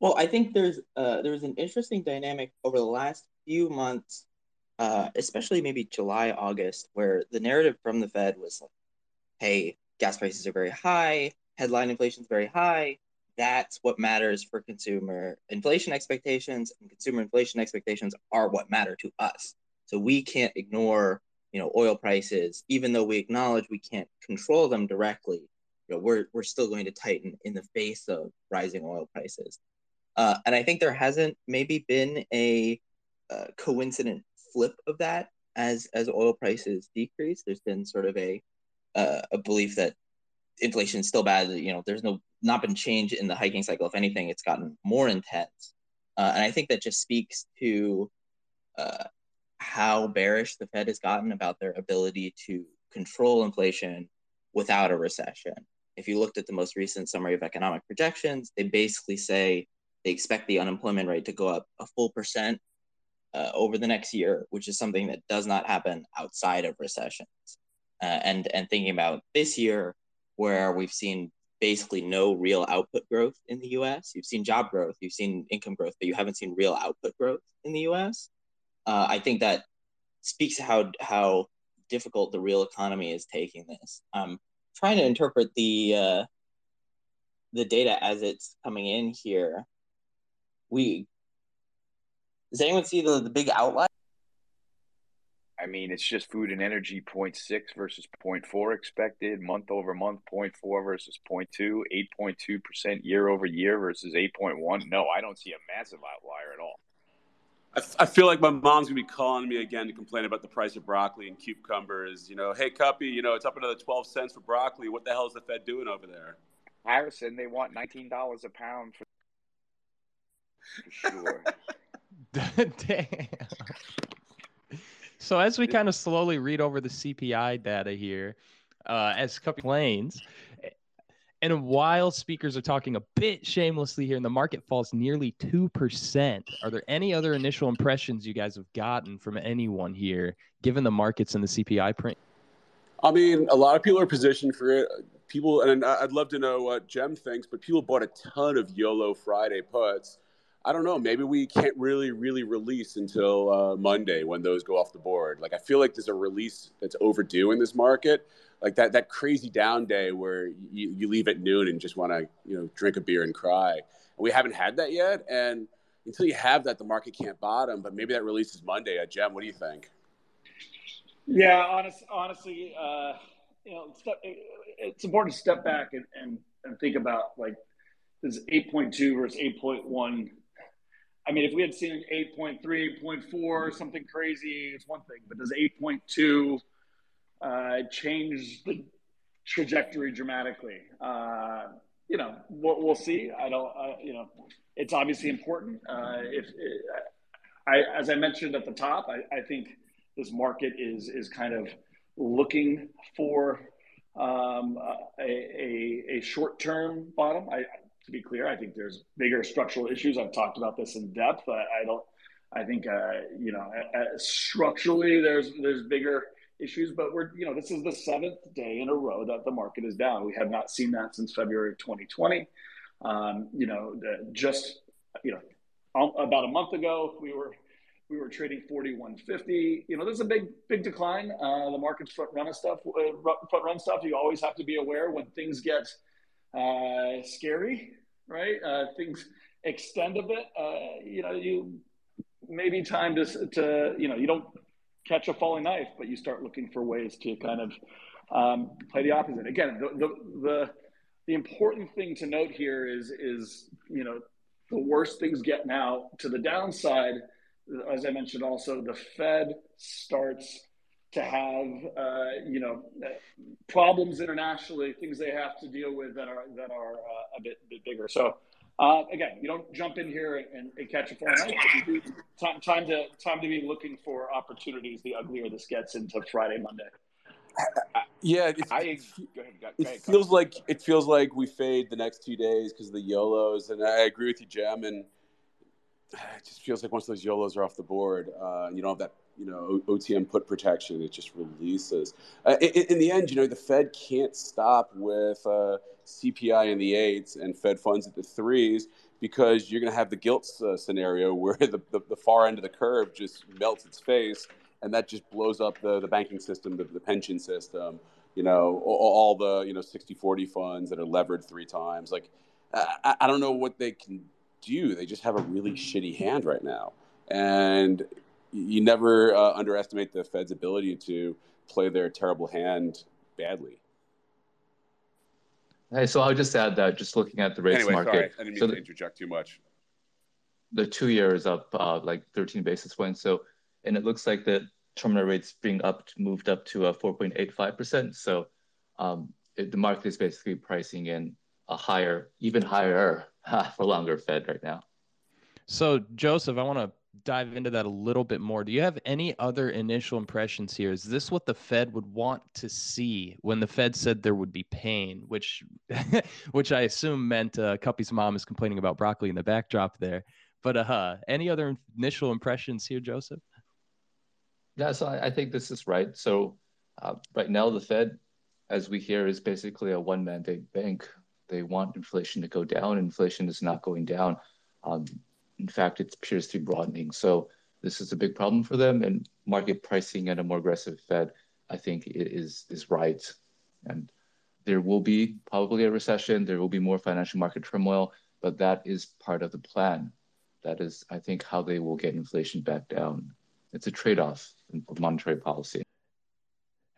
Well, I think there's uh, there's an interesting dynamic over the last few months, uh, especially maybe July, August, where the narrative from the Fed was like, "Hey, gas prices are very high, headline inflation is very high. That's what matters for consumer inflation expectations, and consumer inflation expectations are what matter to us. So we can't ignore, you know, oil prices, even though we acknowledge we can't control them directly. You know, we're we're still going to tighten in the face of rising oil prices. Uh, and I think there hasn't maybe been a uh, coincident flip of that as as oil prices decrease. There's been sort of a uh, a belief that inflation is still bad. You know, there's no not been change in the hiking cycle. If anything, it's gotten more intense. Uh, and I think that just speaks to uh, how bearish the Fed has gotten about their ability to control inflation without a recession. If you looked at the most recent summary of economic projections, they basically say they expect the unemployment rate to go up a full percent uh, over the next year, which is something that does not happen outside of recessions. Uh, and and thinking about this year, where we've seen basically no real output growth in the U.S. You've seen job growth, you've seen income growth, but you haven't seen real output growth in the U.S. Uh, I think that speaks to how how difficult the real economy is taking this. I'm trying to interpret the uh, the data as it's coming in here. We does anyone see the, the big outlier? I mean, it's just food and energy 0.6 versus 0.4 expected, month over month 0.4 versus 0.2, 8.2% year over year versus 8.1. No, I don't see a massive outlier at all. I, f- I feel like my mom's gonna be calling me again to complain about the price of broccoli and cucumbers. You know, hey, Kuppy, you know, it's up another 12 cents for broccoli. What the hell is the Fed doing over there? Harrison, they want $19 a pound for, for sure. (laughs) Damn. So as we kind of slowly read over the CPI data here, uh, as planes, and while speakers are talking a bit shamelessly here, and the market falls nearly two percent, are there any other initial impressions you guys have gotten from anyone here, given the markets and the CPI print? I mean, a lot of people are positioned for it. People, and I'd love to know what Cem thinks, but people bought a ton of YOLO Friday puts I don't know. Maybe we can't really, really release until uh, Monday when those go off the board. Like I feel like there's a release that's overdue in this market. Like that that crazy down day where you, you leave at noon and just want to you know drink a beer and cry. And we haven't had that yet. And until you have that, the market can't bottom. But maybe that releases Monday. Uh, Cem, what do you think? Yeah, honest, honestly, uh, you know, it's important to step back and, and, and think about like this 8.2 versus 8.1 I mean, if we had seen 8.3, 8.4, something crazy, it's one thing. But does 8.2 uh, change the trajectory dramatically? Uh, you know, we'll, we'll, see. I don't, uh, you know, it's obviously important. Uh, if it, I, as I mentioned at the top, I, I, think this market is is kind of looking for um, a, a, a short term bottom. I, to be clear. I think there's bigger structural issues. I've talked about this in depth. I, I don't. I think uh, you know structurally there's there's bigger issues, but we're you know this is the seventh day in a row that the market is down. We have not seen that since February of 2020. Um, you know, just you know about a month ago we were we were trading 4150 you know there's a big big decline uh, the market's front run stuff uh, front run stuff you always have to be aware when things get uh, scary right? Uh, things extend a bit. Uh, you know, you maybe time to to you know you don't catch a falling knife, but you start looking for ways to kind of um, play the opposite. Again, the, the the the important thing to note here is is you know the worse things get now to the downside. As I mentioned, also the Fed starts to have uh, you know problems internationally, things they have to deal with that are that are uh, a bit, bit bigger. So uh, again, you don't jump in here and, and catch a falling knife. Time, time to time to be looking for opportunities. The uglier this gets into Friday, Monday. Yeah, I go ahead, go it ahead, feels like it feels like we fade the next two days because of the YOLOs, and I agree with you, Cem. And it (sighs) just feels like once those YOLOs are off the board, uh, you don't have that you know OTM put protection. It just releases. Uh, in, in, the end, you know the Fed can't stop with uh, CPI in the eights and Fed funds at the threes because you're going to have the gilt uh, scenario (laughs) where the, the, the far end of the curve just melts its face and that just blows up the, the banking system, the, the pension system, you know, all, all, the, you know, 60, 40 funds that are levered three times. Like, I, I don't know what they can do. They just have a really shitty hand right now. And you never uh, underestimate the Fed's ability to play their terrible hand badly. Hey, so I'll just add that just looking at the rates anyway, market. Sorry, I didn't mean so to the, interject too much. The two years up uh, like 13 basis points. So and it looks like the terminal rates being up moved up to a 4.85%. So um, it, the market is basically pricing in a higher, even higher (laughs) for longer Fed right now. So Joseph, I want to dive into that a little bit more. Do you have any other initial impressions here? Is this what the Fed would want to see when the Fed said there would be pain, which, (laughs) which I assume meant uh, Kuppy's mom is complaining about broccoli in the backdrop there. But uh, any other initial impressions here, Joseph? Yeah, so I, I think this is right. So uh, right now, the Fed, as we hear, is basically a one mandate bank. They want inflation to go down. Inflation is not going down. Um, in fact, it appears to be broadening. So this is a big problem for them. And market pricing at a more aggressive Fed, I think, is is right. And there will be probably a recession. There will be more financial market turmoil, but that is part of the plan. That is, I think, how they will get inflation back down. It's a trade-off of monetary policy.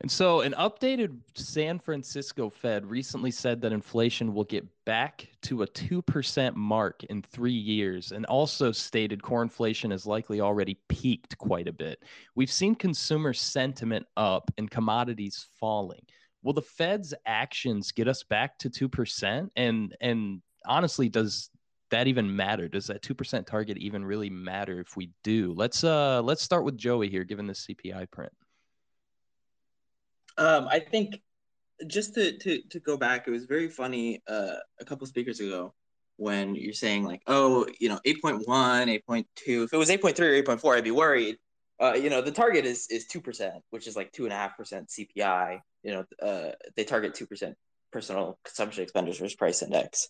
And so, an updated San Francisco Fed recently said that inflation will get back to a 2% mark in three years, and also stated core inflation has likely already peaked quite a bit. We've seen consumer sentiment up and commodities falling. Will the Fed's actions get us back to 2%? And, and honestly, does that even matter? Does that 2% target even really matter if we do? Let's uh let's start with Joey here given the CPI print. Um I think just to to to go back, it was very funny uh a couple speakers ago when you're saying like, oh, you know, 8.1, 8.2. If it was 8.3 or 8.4, I'd be worried. Uh, you know, the target is is two percent, which is like two and a half percent CPI. You know, uh, they target two percent personal consumption expenditures price index.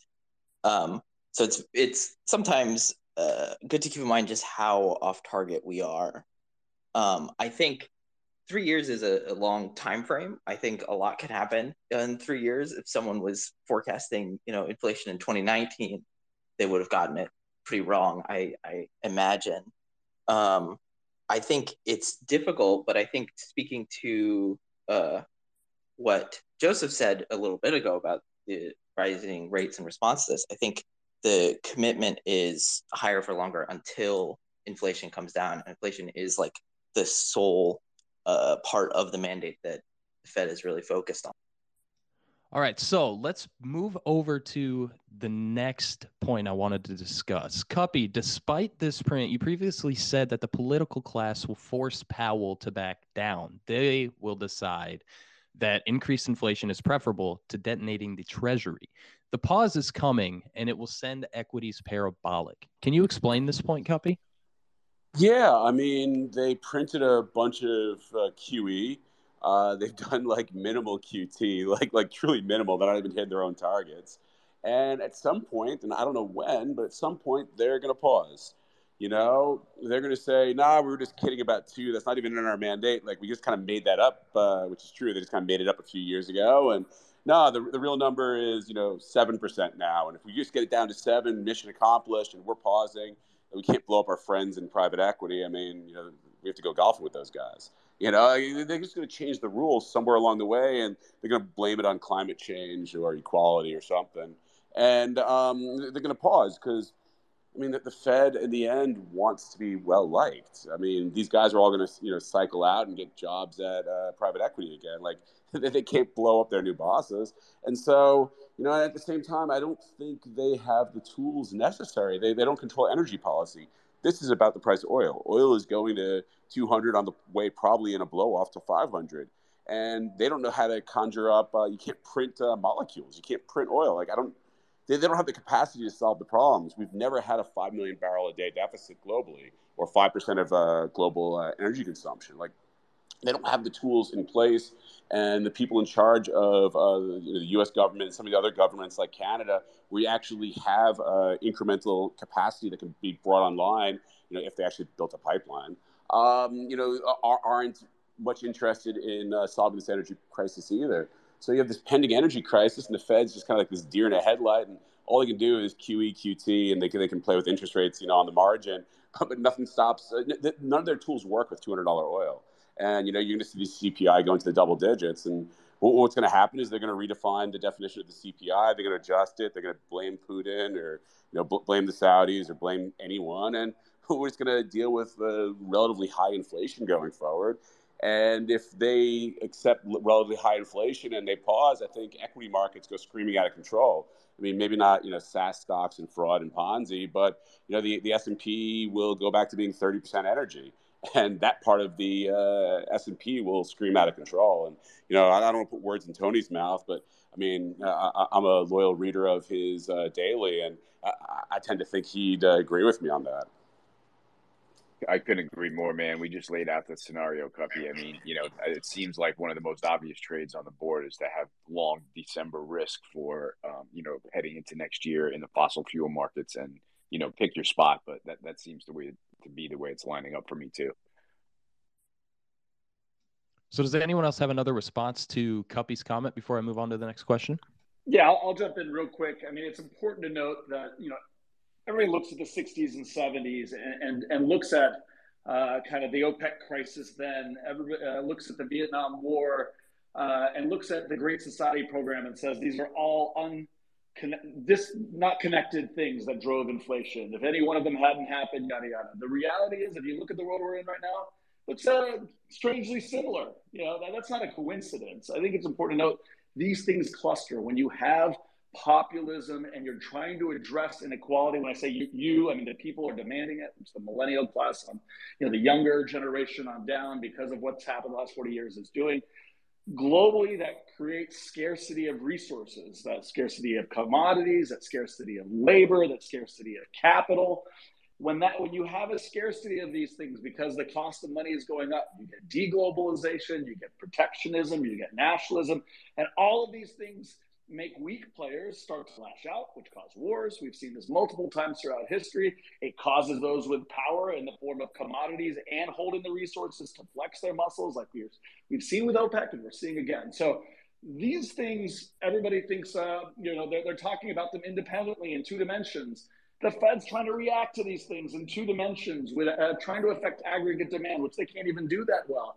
Um, so it's it's sometimes uh, good to keep in mind just how off target we are. Um, I think three years is a, a, long time frame. I think a lot can happen in three years. If someone was forecasting, you know, inflation in 2019, they would have gotten it pretty wrong. I, I imagine. Um, I think it's difficult, but I think speaking to uh, what Joseph said a little bit ago about the rising rates in response to this, I think the commitment is higher for longer until inflation comes down. Inflation is like the sole uh, part of the mandate that the Fed is really focused on. All right, so let's move over to the next point I wanted to discuss. Kuppy, despite this print, you previously said that the political class will force Powell to back down. They will decide that increased inflation is preferable to detonating the Treasury. The pause is coming and it will send equities parabolic. Can you explain this point, Kuppy? Yeah, I mean, they printed a bunch of uh, QE. Uh, they've (laughs) done like minimal QT, like like truly minimal. They're not even hitting their own targets. And at some point, and I don't know when, but at some point, they're going to pause. You know, they're going to say, "Nah, we were just kidding about two. That's not even in our mandate. Like we just kind of made that up, uh, which is true. They just kind of made it up a few years ago, and no, the, the real number is, you know, 7% now. And if we just get it down to seven, mission accomplished, and we're pausing, we can't blow up our friends in private equity, I mean, you know, we have to go golfing with those guys. You know, they're just going to change the rules somewhere along the way, and they're going to blame it on climate change or equality or something. And um, they're going to pause because I mean, that the Fed in the end wants to be well liked. I mean, these guys are all going to, you know, cycle out and get jobs at uh, private equity again. Like (laughs) they can't blow up their new bosses. And so, you know, at the same time, I don't think they have the tools necessary. They, they don't control energy policy. This is about the price of oil. Oil is going to 200 on the way, probably in a blow off to 500. And they don't know how to conjure up. Uh, you can't print uh, molecules. You can't print oil. Like I don't they, they don't have the capacity to solve the problems. We've never had a 5 million barrel a day deficit globally or 5% of uh, global uh, energy consumption. Like, they don't have the tools in place. And the people in charge of uh, the US government and some of the other governments like Canada, we actually have uh, incremental capacity that can be brought online, you know, if they actually built a pipeline, um, you know, aren't much interested in uh, solving this energy crisis either. So you have this pending energy crisis, and the Fed's just kind of like this deer in a headlight, and all they can do is QE, QT, and they can, they can play with interest rates, you know, on the margin, (laughs) but nothing stops. Uh, none of their tools work with $200 oil, and you know you're going to see the CPI go into the double digits, and what's going to happen is they're going to redefine the definition of the CPI. They're going to adjust it. They're going to blame Putin or you know blame the Saudis or blame anyone, and (laughs) we're just going to deal with the relatively high inflation going forward. And if they accept relatively high inflation and they pause, I think equity markets go screaming out of control. I mean, maybe not you know SaaS stocks and fraud and Ponzi, but you know the the S and P will go back to being thirty percent energy, and that part of the uh, S and P will scream out of control. And you know, I, I don't want to put words in Tony's mouth, but I mean, I, am a loyal reader of his uh, daily, and I, I, tend to think he'd uh, agree with me on that. I couldn't agree more, man. We just laid out the scenario, Kuppy. I mean, you know, it seems like one of the most obvious trades on the board is to have long December risk for, um, you know, heading into next year in the fossil fuel markets, and you know, pick your spot. But that that seems the way to be the way it's lining up for me too. So, does anyone else have another response to Kuppy's comment before I move on to the next question? Yeah, I'll, I'll jump in real quick. I mean, it's important to note that you know everybody looks at the 60s and 70s and, and, and looks at uh, kind of the OPEC crisis then, everybody uh, looks at the Vietnam War uh, and looks at the Great Society program and says these are all un this not connected things that drove inflation. If any one of them hadn't happened, yada yada. The reality is, if you look at the world we're in right now, looks uh, strangely similar. You know that, that's not a coincidence. I think it's important to note these things cluster when you have populism and you're trying to address inequality when i say you, you i mean the people are demanding it it's the millennial class on you know the younger generation on down because of what's happened the last 40 years is doing globally that creates scarcity of resources that scarcity of commodities that scarcity of labor that scarcity of capital. When that when you have a scarcity of these things because the cost of money is going up you get deglobalization you get protectionism you get nationalism and all of these things make weak players start to lash out, which cause wars. We've seen this multiple times throughout history. It causes those with power in the form of commodities and holding the resources to flex their muscles, like we've we've seen with OPEC, and we're seeing again. So these things, everybody thinks, uh, you know, they're, they're talking about them independently in two dimensions. The Fed's trying to react to these things in two dimensions, with uh, trying to affect aggregate demand, which they can't even do that well.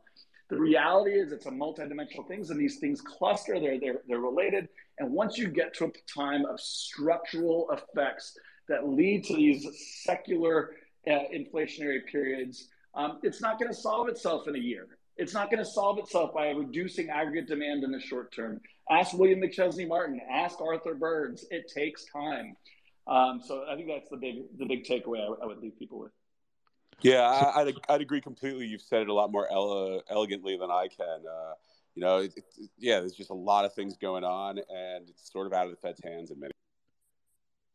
The reality is it's a multidimensional things and these things cluster, they're, they're, they're related. And once you get to a time of structural effects that lead to these secular uh, inflationary periods, um, it's not going to solve itself in a year. It's not going to solve itself by reducing aggregate demand in the short term. Ask William McChesney Martin, ask Arthur Burns. It takes time. Um, so I think that's the big the big takeaway I, I would leave people with. Yeah, I, would I'd agree completely. You've said it a lot more ele- elegantly than I can. Uh, you know, it, it, yeah, there's just a lot of things going on, and it's sort of out of the Fed's hands in many.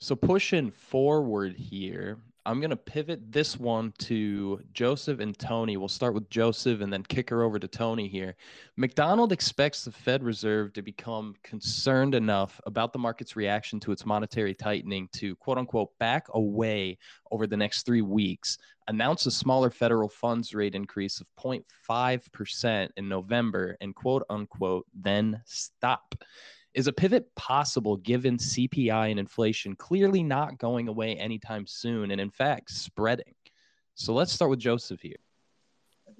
So pushing forward here, I'm going to pivot this one to Joseph and Tony. We'll start with Joseph and then kick her over to Tony here. McDonald expects the Fed Reserve to become concerned enough about the market's reaction to its monetary tightening to quote unquote back away over the next three weeks, announce a smaller federal funds rate increase of 0.5% in November, and quote unquote, then stop. Is a pivot possible given CPI and inflation clearly not going away anytime soon and, in fact, spreading? So let's start with Joseph here.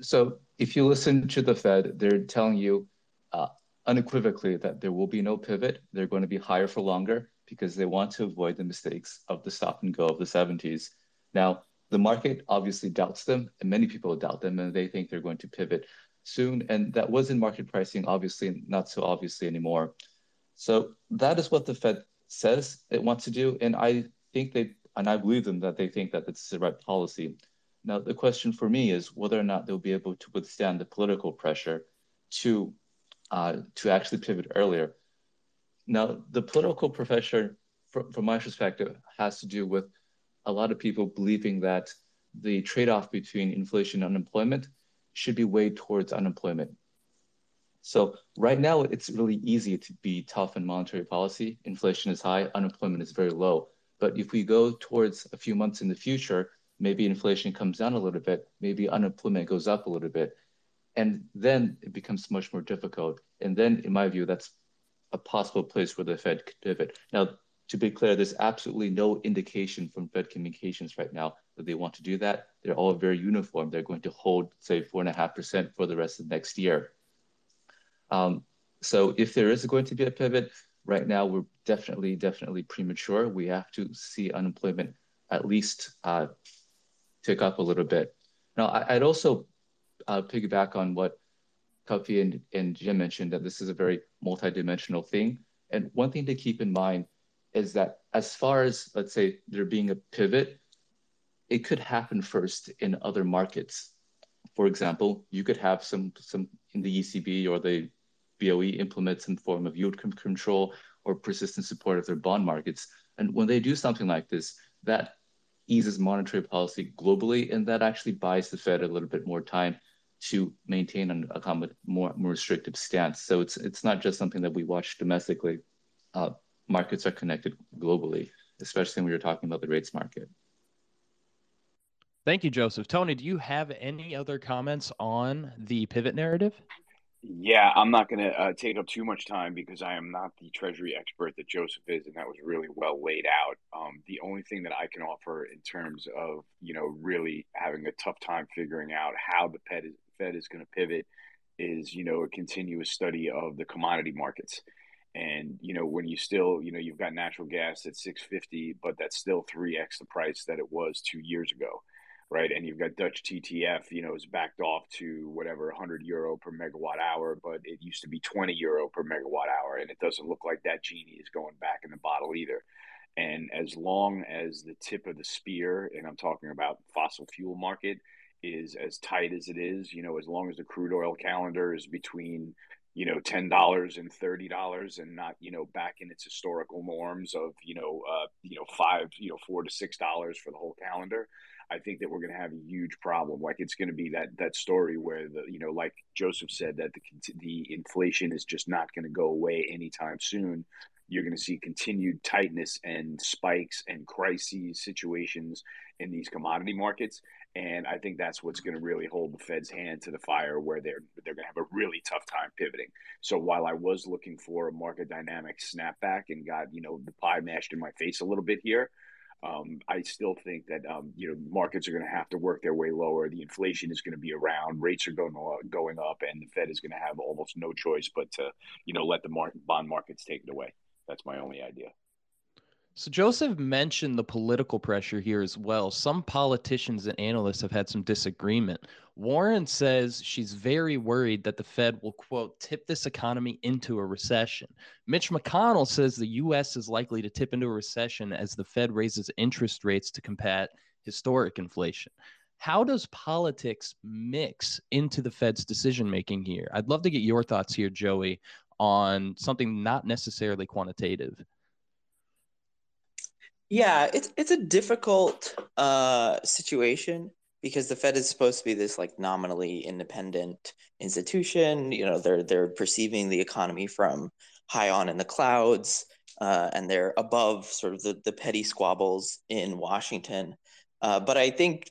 So if you listen to the Fed, they're telling you uh, unequivocally that there will be no pivot. They're going to be higher for longer because they want to avoid the mistakes of the stop and go of the 70s. Now, the market obviously doubts them, and many people doubt them, and they think they're going to pivot soon. And that was in market pricing, obviously, not so obviously anymore. So that is what the Fed says it wants to do. And I think they, and I believe them that they think that it's the right policy. Now, the question for me is whether or not they'll be able to withstand the political pressure to, uh, to actually pivot earlier. Now, the political pressure, from, from my perspective, has to do with a lot of people believing that the trade-off between inflation and unemployment should be weighed towards unemployment. So right now, it's really easy to be tough in monetary policy. Inflation is high, unemployment is very low. But if we go towards a few months in the future, maybe inflation comes down a little bit, maybe unemployment goes up a little bit, and then it becomes much more difficult. And then, in my view, that's a possible place where the Fed could pivot. Now, to be clear, there's absolutely no indication from Fed communications right now that they want to do that. They're all very uniform. They're going to hold, say, four and a half percent for the rest of next year. Um, so if there is going to be a pivot, right now we're definitely, definitely premature. We have to see unemployment at least uh, tick up a little bit. Now, I, would also uh, piggyback on what Kuppy and, and Cem mentioned that this is a very multidimensional thing. And one thing to keep in mind is that as far as let's say there being a pivot, it could happen first in other markets. For example, you could have some some in the ECB or the BOE implement some form of yield control or persistent support of their bond markets. And when they do something like this, that eases monetary policy globally, and that actually buys the Fed a little bit more time to maintain an, a more, more restrictive stance. So it's it's not just something that we watch domestically. Uh, markets are connected globally, especially when we are talking about the rates market. Thank you, Joseph. Tony, do you have any other comments on the pivot narrative? Yeah, I'm not going to uh, take up too much time because I am not the treasury expert that Joseph is, and that was really well laid out. Um, the only thing that I can offer in terms of you know really having a tough time figuring out how the Fed is, Fed is going to pivot is you know a continuous study of the commodity markets and you know when you still you know you've got natural gas at 650 but that's still 3x the price that it was two years ago right? And you've got dutch ttf you know is backed off to whatever 100 euro per megawatt hour but it used to be 20 euro per megawatt hour and it doesn't look like that genie is going back in the bottle either. And as long as the tip of the spear and i'm talking about fossil fuel market is as tight as it is you know as long as the crude oil calendar is between you know ten dollars and thirty dollars and not you know back in its historical norms of you know uh, you know five you know four to six dollars for the whole calendar i think that we're going to have a huge problem. Like it's going to be that that story where the you know like joseph said that the the inflation is just not going to go away anytime soon. You're going to see continued tightness and spikes and crises situations in these commodity markets. And I think that's what's going to really hold the Fed's hand to the fire, where they're they're going to have a really tough time pivoting. So while I was looking for a market dynamic snapback and got you know the pie mashed in my face a little bit here, um, I still think that um, you know markets are going to have to work their way lower. The inflation is going to be around, rates are going going up, and the Fed is going to have almost no choice but to you know let the market, bond markets take it away. That's my only idea. So Joseph mentioned the political pressure here as well. Some politicians and analysts have had some disagreement. Warren says she's very worried that the Fed will, quote, tip this economy into a recession. Mitch McConnell says the U.S. is likely to tip into a recession as the Fed raises interest rates to combat historic inflation. How does politics mix into the Fed's decision making here? I'd love to get your thoughts here, Joey, on something not necessarily quantitative. Yeah, it's it's a difficult uh, situation because the Fed is supposed to be this like nominally independent institution. You know, they're they're perceiving the economy from high on in the clouds, uh, and they're above sort of the, the petty squabbles in Washington. Uh, but I think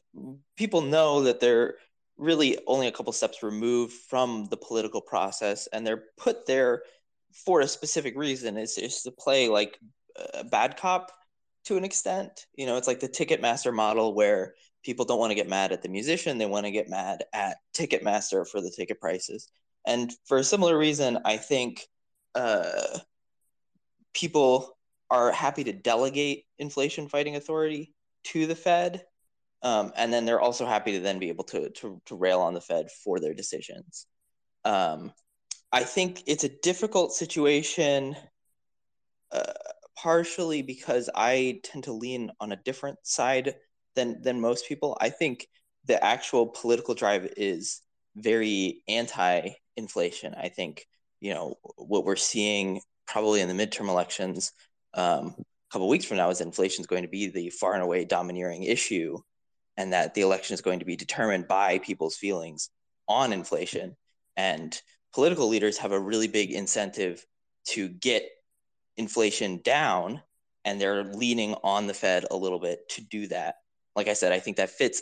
people know that they're really only a couple steps removed from the political process, and they're put there for a specific reason. It's just to play like a bad cop to an extent. You know, it's like the Ticketmaster model where people don't want to get mad at the musician, they want to get mad at Ticketmaster for the ticket prices. And for a similar reason, I think uh, people are happy to delegate inflation fighting authority to the Fed. Um, and then they're also happy to then be able to, to, to rail on the Fed for their decisions. Um, I think it's a difficult situation, uh, partially because I tend to lean on a different side than than most people. I think the actual political drive is very anti-inflation. I think you know what we're seeing probably in the midterm elections um, a couple weeks from now is inflation is going to be the far and away domineering issue, and that the election is going to be determined by people's feelings on inflation. And political leaders have a really big incentive to get inflation down, and they're leaning on the Fed a little bit to do that. Like I said, I think that fits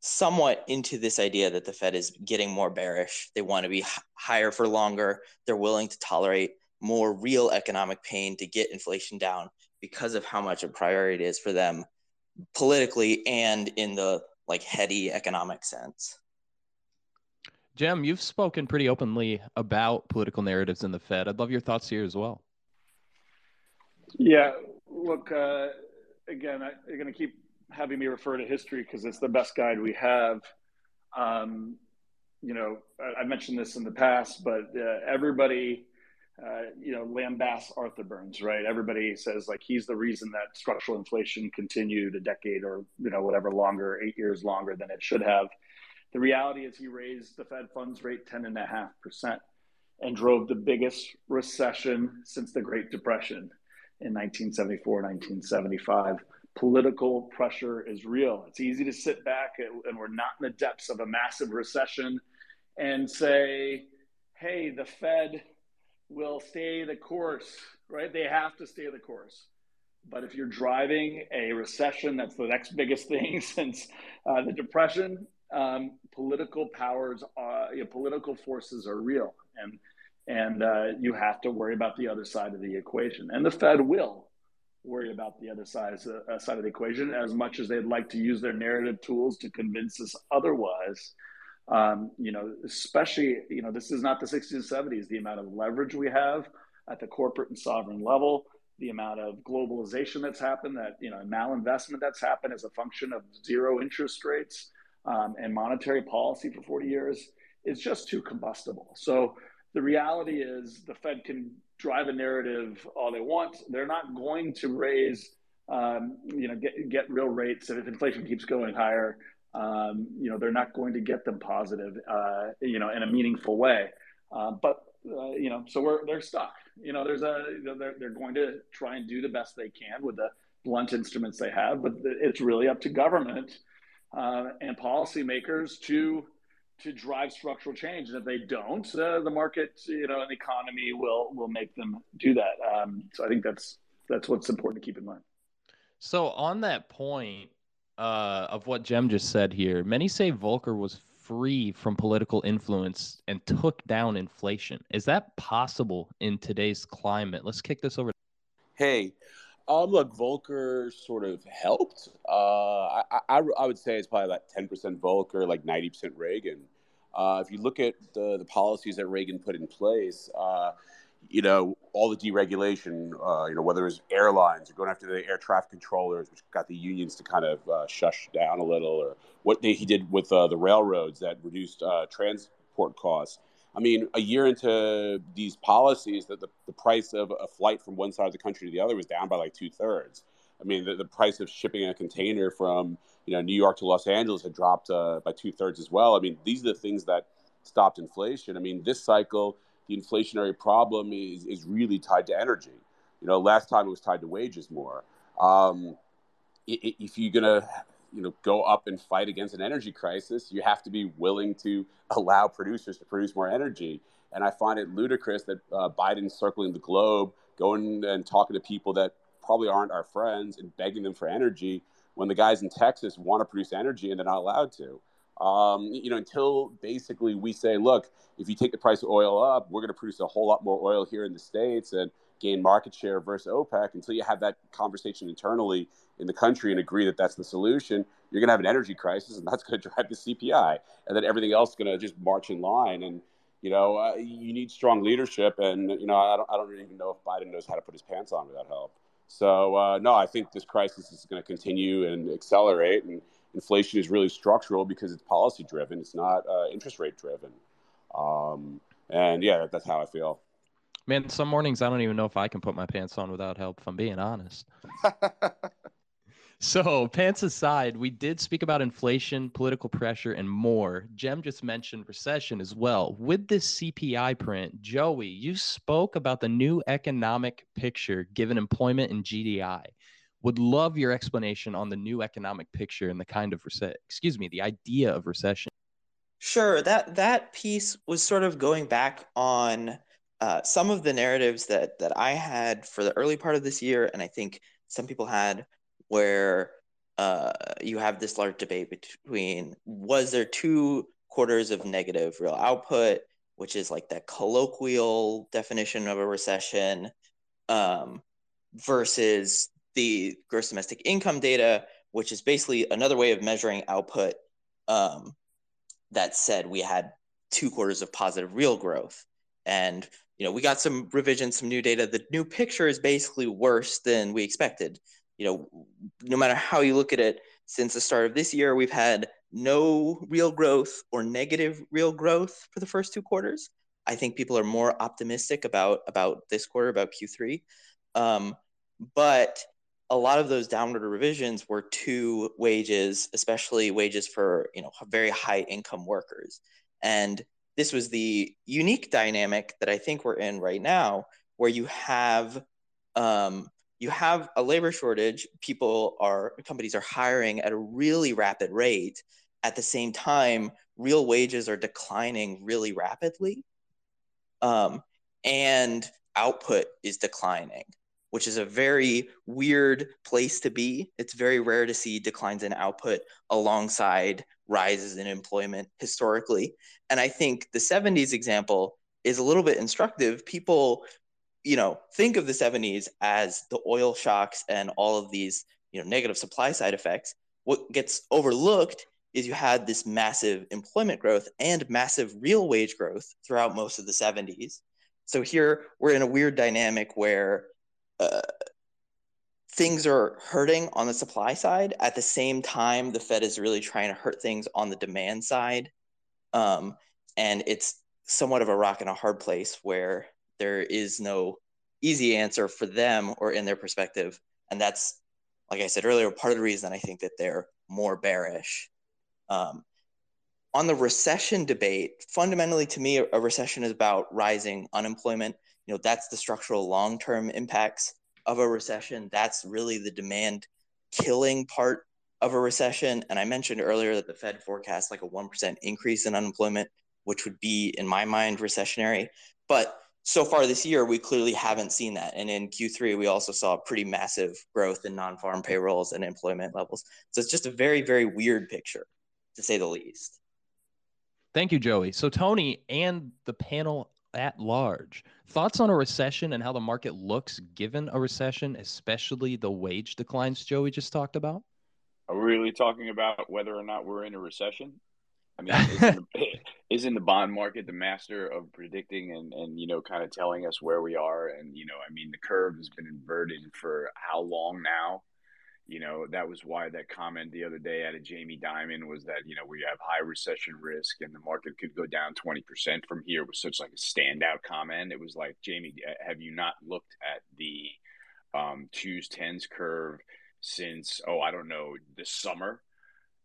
somewhat into this idea that the Fed is getting more bearish. They want to be higher for longer. They're willing to tolerate more real economic pain to get inflation down because of how much a priority it is for them politically and in the like heady economic sense. Cem, you've spoken pretty openly about political narratives in the Fed. I'd love your thoughts here as well. Yeah, look, uh, again, I, you're going to keep having me refer to history because it's the best guide we have. Um, you know, I, mentioned this in the past, but uh, everybody, uh, you know, lambasts Arthur Burns, right? Everybody says like he's the reason that structural inflation continued a decade or you know whatever longer, eight years longer than it should have. The reality is he raised the Fed funds rate 10.5% and drove the biggest recession since the Great Depression in 1974, 1975. Political pressure is real. It's easy to sit back and we're not in the depths of a massive recession and say, hey, the Fed will stay the course, right? They have to stay the course. But if you're driving a recession, that's the next biggest (laughs) thing since uh, the Depression, um, political powers, are, you know, political forces are real, and and uh, you have to worry about the other side of the equation. And the Fed will worry about the other side, uh, side of the equation as much as they'd like to use their narrative tools to convince us otherwise. Um, you know, especially, you know, this is not the 60s and 70s, the amount of leverage we have at the corporate and sovereign level, the amount of globalization that's happened, that, you know, malinvestment that's happened as a function of zero interest rates um, and monetary policy for 40 years is just too combustible. So the reality is the Fed can drive a narrative all they want. They're not going to raise, um, you know, get, get real rates. And if inflation keeps going higher, um, you know, they're not going to get them positive, uh, you know, in a meaningful way. Uh, but, uh, you know, so we're, they're stuck. You know, there's a, they're, they're going to try and do the best they can with the blunt instruments they have, but it's really up to government uh, and policymakers to to drive structural change. And if they don't, uh, the market, you know, and the economy will will make them do that. Um, so I think that's that's what's important to keep in mind. So on that point uh, of what Cem just said here, many say Volcker was free from political influence and took down inflation. Is that possible in today's climate? Let's kick this over. Hey, um, look, Volcker sort of helped. Uh, I, I, I would say it's probably about 10% Volcker, like 90% Reagan. Uh, if you look at the, the policies that Reagan put in place, uh, you know, all the deregulation, uh, you know, whether it's airlines or going after the air traffic controllers, which got the unions to kind of uh, shush down a little, or what they, he did with uh, the railroads that reduced transport costs. I mean, a year into these policies, that the, the price of a flight from one side of the country to the other was down by like two thirds. I mean, the, the price of shipping a container from you know New York to Los Angeles had dropped uh, by two thirds as well. I mean, these are the things that stopped inflation. I mean, this cycle, the inflationary problem is is really tied to energy. You know, last time it was tied to wages more. Um, if you're gonna you know go up and fight against an energy crisis, you have to be willing to allow producers to produce more energy. And I find it ludicrous that uh, Biden's circling the globe, going and talking to people that probably aren't our friends and begging them for energy when the guys in Texas want to produce energy and they're not allowed to. Um, you know, until basically we say, look, if you take the price of oil up, we're going to produce a whole lot more oil here in the states and gain market share versus OPEC. Until you have that conversation internally in the country and agree that that's the solution, you're going to have an energy crisis, and that's going (laughs) to drive the CPI, and then everything else is going to just march in line. And you know, uh, you need strong leadership, and you know, I don't, I don't even know if Biden knows how to put his pants on without help. So uh, no, I think this crisis is going to continue and accelerate, and inflation is really structural because it's policy driven. It's not uh, interest rate driven. Um, and yeah, that's how I feel. Man, some mornings I don't even know if I can put my pants on without help. If I'm being honest. (laughs) So, pants aside, we did speak about inflation, political pressure, and more. Cem just mentioned recession as well. With this CPI print, Joey, you spoke about the new economic picture given employment and GDI. Would love your explanation on the new economic picture and the kind of recession, excuse me, the idea of recession. Sure, that that piece was sort of going back on uh, some of the narratives that that I had for the early part of this year, and I think some people had where uh, you have this large debate between was there two quarters of negative real output, which is like that colloquial definition of a recession, um, versus the gross domestic income data, which is basically another way of measuring output um, that said we had two quarters of positive real growth. And you know, we got some revisions, some new data. The new picture is basically worse than we expected you know, no matter how you look at it, since the start of this year, we've had no real growth or negative real growth for the first two quarters. I think people are more optimistic about about this quarter, about Q3. Um, but a lot of those downward revisions were to wages, especially wages for you know very high income workers. And this was the unique dynamic that I think we're in right now, where you have um, you have a labor shortage. People are companies are hiring at a really rapid rate. At the same time real wages are declining really rapidly. Um, and output is declining which is a very weird place to be it's very rare to see declines in output alongside rises in employment historically and i think the 70s example is a little bit instructive people you know, think of the 70s as the oil shocks and all of these, you know, negative supply side effects. What gets overlooked is you had this massive employment growth and massive real wage growth throughout most of the 70s. So here we're in a weird dynamic where uh, things are hurting on the supply side. At the same time, the Fed is really trying to hurt things on the demand side. Um, and it's somewhat of a rock and a hard place where there is no easy answer for them or in their perspective. And that's, like I said earlier, part of the reason I think that they're more bearish. Um, on the recession debate, fundamentally to me, a recession is about rising unemployment. You know, that's the structural long term impacts of a recession. That's really the demand killing part of a recession. And I mentioned earlier that the Fed forecasts like a 1% increase in unemployment, which would be, in my mind, recessionary. But so far this year, we clearly haven't seen that. And in Q3, we also saw pretty massive growth in non farm payrolls and employment levels. So it's just a very, very weird picture, to say the least. Thank you, Joey. So, Tony and the panel at large, thoughts on a recession and how the market looks given a recession, especially the wage declines Joey just talked about? Are we really talking about whether or not we're in a recession? I mean, (laughs) isn't the, isn't the bond market the master of predicting and, and, you know, kind of telling us where we are? And, you know, I mean, the curve has been inverted for how long now? You know, that was why that comment the other day out of Jamie Dimon was that, you know, we have high recession risk and the market could go down 20% from here was such like a standout comment. It was like, Jamie, have you not looked at the um, twos, tens curve since, oh, I don't know, this summer?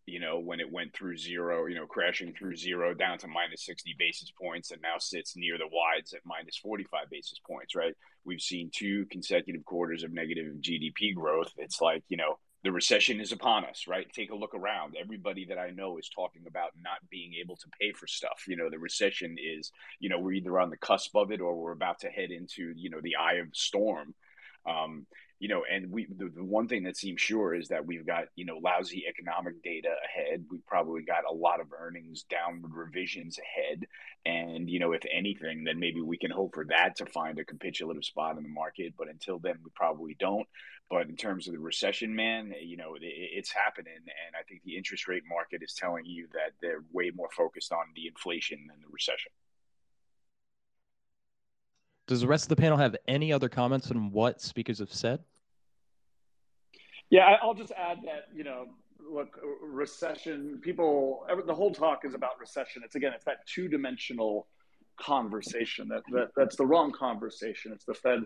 You know, when it went through zero, you know, crashing through zero down to minus 60 basis points and now sits near the wides at minus 45 basis points, right? We've seen two consecutive quarters of negative GDP growth. It's like, you know, the recession is upon us, right? Take a look around. Everybody that I know is talking about not being able to pay for stuff. You know, the recession is, you know, we're either on the cusp of it or we're about to head into, you know, the eye of the storm. Um, you know, and we the, the, one thing that seems sure is that we've got you know lousy economic data ahead. We've probably got a lot of earnings downward revisions ahead, and you know, if anything, then maybe we can hope for that to find a capitulative spot in the market. But until then, we probably don't. But in terms of the recession, man, you know, it, it's happening, and I think the interest rate market is telling you that they're way more focused on the inflation than the recession. Does the rest of the panel have any other comments on what speakers have said? Yeah, I'll just add that you know, look, recession. People, the whole talk is about recession. It's again, it's that two-dimensional conversation. That, that that's the wrong conversation. It's the Fed,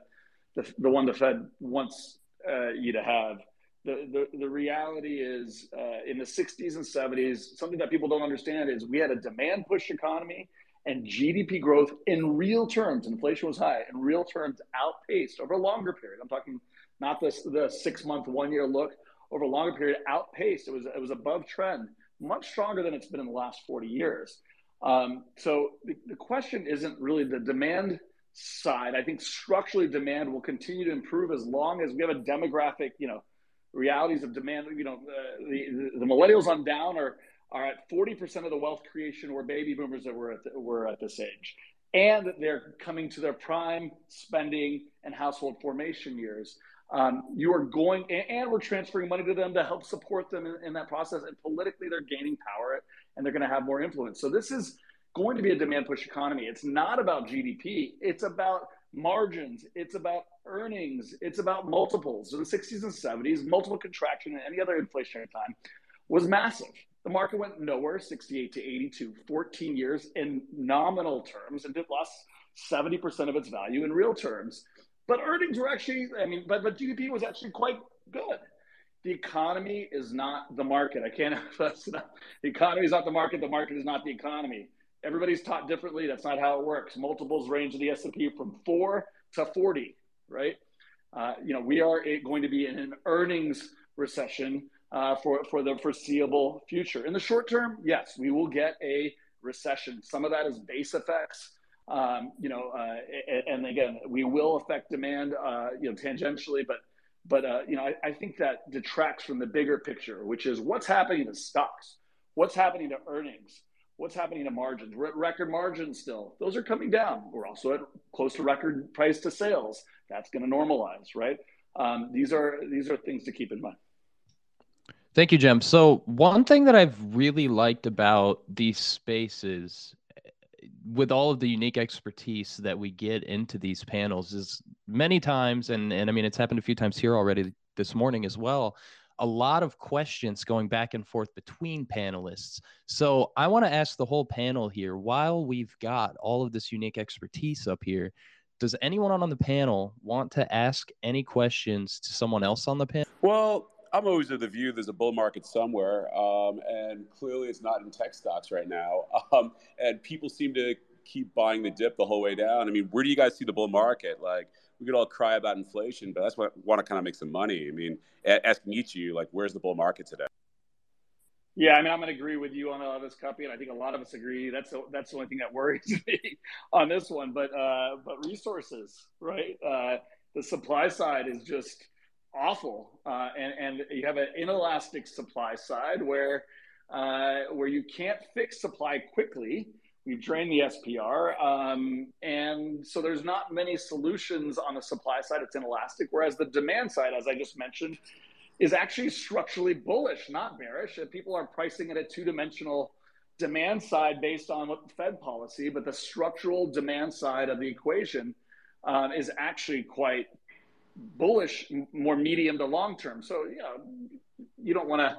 the, the one the Fed wants uh, you to have. The, the, the reality is uh, in the 60s and 70s, something that people don't understand is we had a demand push economy and GDP growth in real terms, inflation was high, in real terms outpaced over a longer period. I'm talking not the, the six month, one year look over a longer period, outpaced. It was, it was above trend, much stronger than it's been in the last 40 years. Um, so the, the question isn't really the demand side. I think structurally demand will continue to improve as long as we have a demographic, you know, realities of demand. You know, the, the, millennials on down are are at 40% of the wealth creation were baby boomers that were at, the, were at this age. And they're coming to their prime spending and household formation years. Um, you are going, and we're transferring money to them to help support them in, in that process. And politically, they're gaining power and they're going to have more influence. So this is going to be a demand push economy. It's not about GDP. It's about margins. It's about earnings. It's about multiples. In the 60s and 70s, multiple contraction and any other inflationary time was massive. The market went nowhere, 68 to 82, 14 years in nominal terms, and it lost 70% of its value in real terms. But earnings were actually, I mean, but, but GDP was actually quite good. The economy is not the market. I can't emphasize enough. The economy is not the market. The market is not the economy. Everybody's taught differently. That's not how it works. Multiples range in the S&P from four to 40, right? Uh, you know, we are going to be in an earnings recession uh, for, for the foreseeable future. In the short term, yes, we will get a recession. Some of that is base effects. Um, you know, uh, and, again, we will affect demand, uh, you know, tangentially, but but uh, you know, I, I, think that detracts from the bigger picture, which is what's happening to stocks, what's happening to earnings, what's happening to margins. We're at record margins still; those are coming down. We're also at close to record price to sales. That's going to normalize, right? Um, these are these are things to keep in mind. Thank you, Cem. So one thing that I've really liked about these spaces with all of the unique expertise that we get into these panels is many times and and I mean it's happened a few times here already this morning as well a lot of questions going back and forth between panelists. So I want to ask the whole panel here while we've got all of this unique expertise up here, does anyone on the panel want to ask any questions to someone else on the panel? Well, I'm always of the view there's a bull market somewhere, um, and clearly it's not in tech stocks right now. (laughs) Um, and people seem to keep buying the dip the whole way down. I mean, where do you guys see the bull market? Like, we could all cry about inflation, but that's what want to kind of make some money. I mean, of you, like, where's the bull market today? Yeah, I mean, I'm going to agree with you on all this, Kuppy, and I think a lot of us agree. That's the, that's the only thing that worries (laughs) me on this one. But uh, but resources, right? Uh, the supply side is just awful, uh, and and you have an inelastic supply side where uh, where you can't fix supply quickly. We've drained the SPR, um, and so there's not many solutions on the supply side. It's inelastic, whereas the demand side, as I just mentioned, is actually structurally bullish, not bearish. And People are pricing at a two-dimensional demand side based on what Fed policy, but the structural demand side of the equation um, is actually quite bullish, more medium to long term. So you know, you don't want to.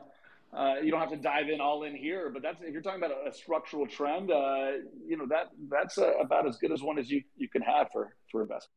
Uh, you don't have to dive in all in here, but that's if you're talking about a, a structural trend, uh, you know that that's uh, about as good as one as you you can have for for investment.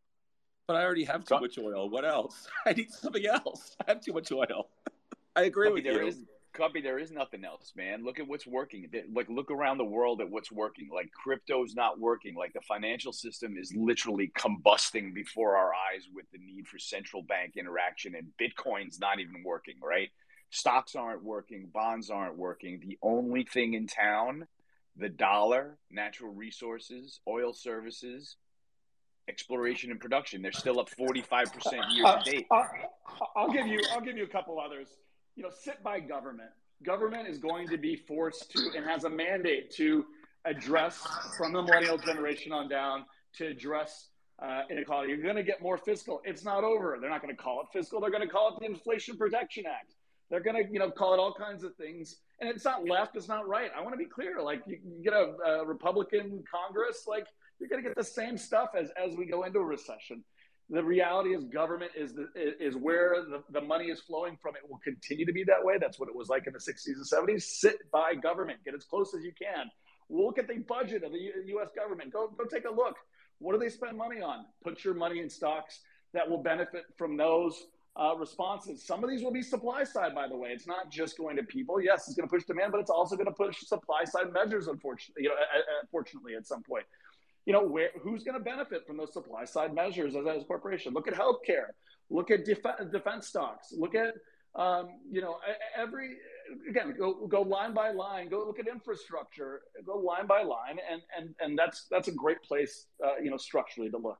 But I already have too much oil. What else? (laughs) I need something else. I have too much oil. (laughs) I agree with there you. Is, Kuppy, there is nothing else, man. Look at what's working. Like, look around the world at what's working. Like, crypto's not working. Like, the financial system is literally combusting before our eyes with the need for central bank interaction, and Bitcoin's not even working, right? Stocks aren't working, bonds aren't working. The only thing in town, the dollar, natural resources, oil services, exploration and production. They're still up 45% year Uh, to date. I'll, I'll give you. I'll give you a couple others. You know, sit by government. Government is going to be forced to and has a mandate to address from the millennial generation on down to address uh, inequality. You're going to get more fiscal. It's not over. They're not going to call it fiscal. They're going to call it the Inflation Protection Act. They're going to, you know, call it all kinds of things. And it's not left. It's not right. I want to be clear. Like you, you get a, a Republican Congress, like you're going to get the same stuff as as we go into a recession. The reality is, government is the, is where the, the money is flowing from. It will continue to be that way. That's what it was like in the 60s and 70s. Sit by government. Get as close as you can. Look at the budget of the U.S. government. Go go take a look. What do they spend money on? Put your money in stocks that will benefit from those uh, responses. Some of these will be supply side, by the way. It's not just going to people. Yes, it's going to push demand, but it's also going to push supply side measures. Unfortunately, you know, unfortunately, at some point, you know, where who's going to benefit from those supply side measures as, a corporation? Look at healthcare. Look at def- defense stocks. Look at um, you know every again go go line by line. Go look at infrastructure. Go line by line, and and and that's that's a great place uh, you know structurally to look.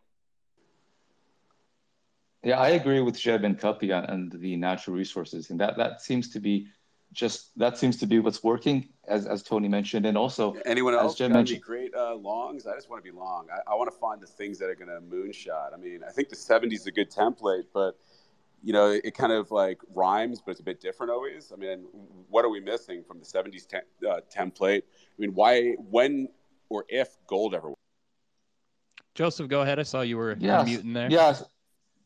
Yeah, I agree with Cem and Kuppy on the natural resources, and that that seems to be just that seems to be what's working, as as Tony mentioned, and also anyone else as Jeb got any mentioned. great uh, longs? I just want to be long. I, I want to find the things that are going to moonshot. I mean, I think the '70s is a good template, but you know, it, it kind of like rhymes, but it's a bit different always. I mean, what are we missing from the '70s te- uh, template? I mean, why, when, or if gold ever? Joseph, go ahead. I saw you were Yes. muting there. Yes.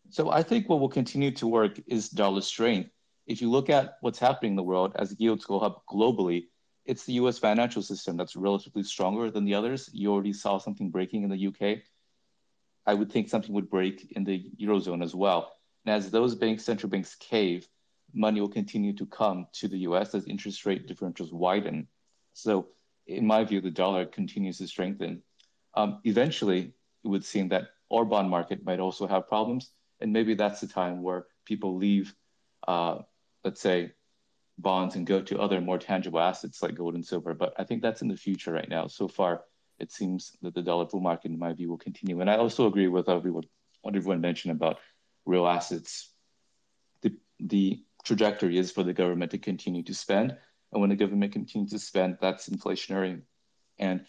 So I think what will continue to work is dollar strength. If you look at what's happening in the world as yields go up globally, it's the US financial system that's relatively stronger than the others. You already saw something breaking in the UK. I would think something would break in the Eurozone as well. And as those banks, central banks cave, money will continue to come to the US as interest rate differentials widen. So, in my view, the dollar continues to strengthen. Um, eventually, it would seem that our bond market might also have problems. And maybe that's the time where people leave, uh, let's say, bonds and go to other more tangible assets like gold and silver. But I think that's in the future right now. So far, it seems that the dollar bull market, in my view, will continue. And I also agree with everyone, what everyone mentioned about real assets. The, the trajectory is for the government to continue to spend. And when the government continues to spend, that's inflationary. And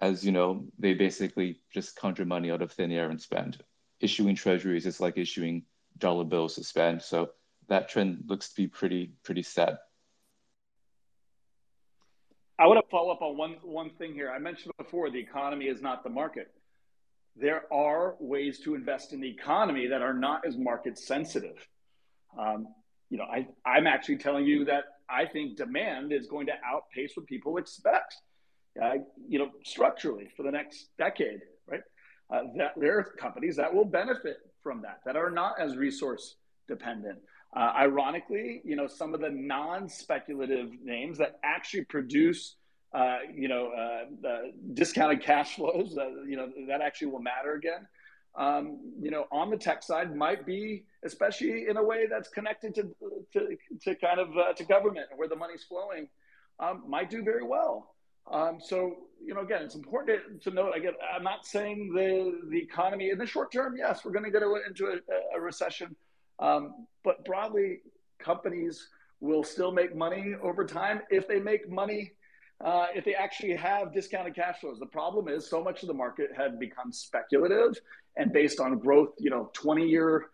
as you know, they basically just conjure money out of thin air and spend. Issuing treasuries is like issuing dollar bills to spend. So that trend looks to be pretty pretty set. I want to follow up on one one thing here. I mentioned before the economy is not the market. There are ways to invest in the economy that are not as market sensitive. Um, you know, I, I'm actually telling you that I think demand is going to outpace what people expect. Uh, you know, structurally for the next decade, right? Uh, that there are companies that will benefit from that that are not as resource dependent. Uh, ironically, you know, some of the non-speculative names that actually produce, uh, you know, uh, discounted cash (laughs) flows, uh, you know, that actually will matter again. Um, you know, on the tech side might be, especially in a way that's connected to to, to kind of uh, to government and where the money's flowing, um, might do very well. Um, so, you know, again, it's important to, to note. I get, I'm not saying the the economy in the short term. Yes, we're going to get into a, a recession. Um, but broadly, companies will still make money over time if they make money, uh, if they actually have discounted cash flows. The problem is so much of the market had become speculative and based on growth, you know, 20 year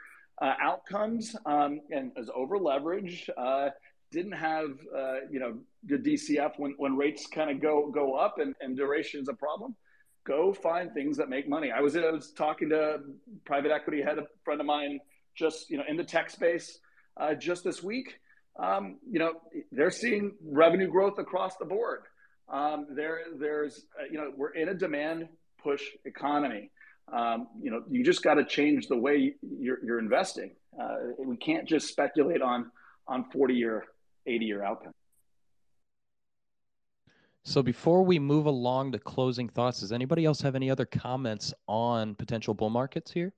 uh, outcomes um, and as over leveraged. Uh, didn't have, uh, you know, the DCF when, when rates kind of go go up and, and duration is a problem. Go find things that make money. I was I was talking to private equity head, a friend of mine just you know in the tech space uh, just this week. Um, you know they're seeing revenue growth across the board. Um, there there's uh, you know we're in a demand push economy. Um, you know you just got to change the way you're, you're investing. Uh, we can't just speculate on on 40 year, 80 year outcomes. So before we move along to closing thoughts, does anybody else have any other comments on potential bull markets here?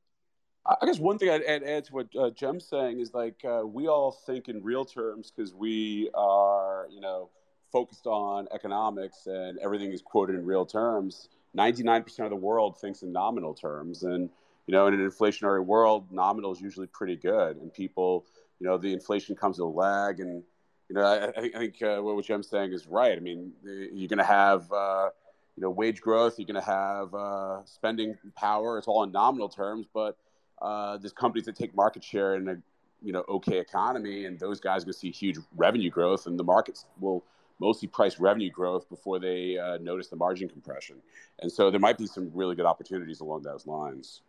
I guess one thing I'd add, add to what uh, Cem's saying is like uh, we all think in real terms because we are, you know, focused on economics and everything is quoted in real terms. 99% of the world thinks in nominal terms. And, you know, in an inflationary world, nominal is usually pretty good, and people, you know, the inflation comes with a lag, and you know, I, I think uh, what Cem's saying is right. I mean, you're going to have, uh, you know, wage growth, you're going to have uh, spending power. It's all in nominal terms, but uh, there's companies that take market share in a, you know, okay economy, and those guys are going to see huge revenue growth, and the markets will mostly price revenue growth before they uh, notice the margin compression. And so there might be some really good opportunities along those lines.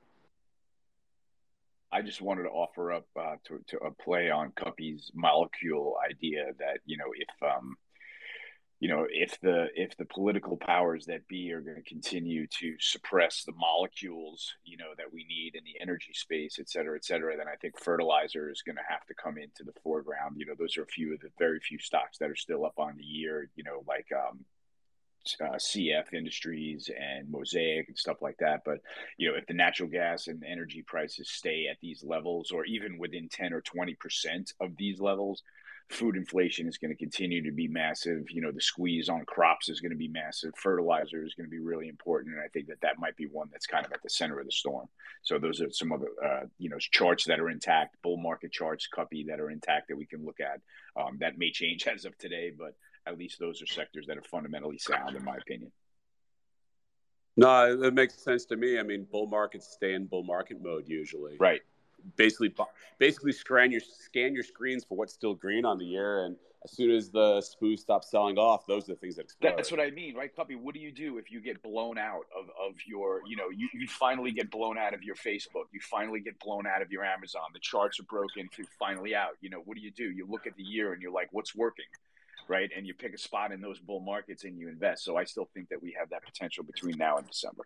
I just wanted to offer up uh, to, to a play on Kuppy's molecule idea that you know if um, you know if the if the political powers that be are going to continue to suppress the molecules you know that we need in the energy space et cetera et cetera then i think fertilizer is going to have to come into the foreground you know those are a few of the very few stocks that are still up on the year you know like um, uh, CF Industries and Mosaic and stuff like that. But you know, if the natural gas and energy prices stay at these levels, or even within ten or twenty percent of these levels, food inflation is going to continue to be massive. You know, the squeeze on crops is going to be massive. Fertilizer is going to be really important, and I think that that might be one that's kind of at the center of the storm. So those are some of the uh, you know charts that are intact, bull market charts, Kuppy that are intact that we can look at. Um, that may change (laughs) as of today, but at least those are sectors that are fundamentally sound, in my opinion. No, it makes sense to me. I mean, bull markets stay in bull market mode usually. Right. Basically, basically scan your scan your screens for what's still green on the year, and as soon as the SPOO stops selling off, those are the things that explode. That's what I mean, right, Kuppy? What do you do if you get blown out of, of your, you know, you, you finally get blown out of your Facebook, you finally get blown out of your Amazon, the charts are broken, you're finally out. You know, what do you do? You look at the year and you're like, what's working? right? And you pick a spot in those bull markets and you invest. So I still think that we have that potential between now and December.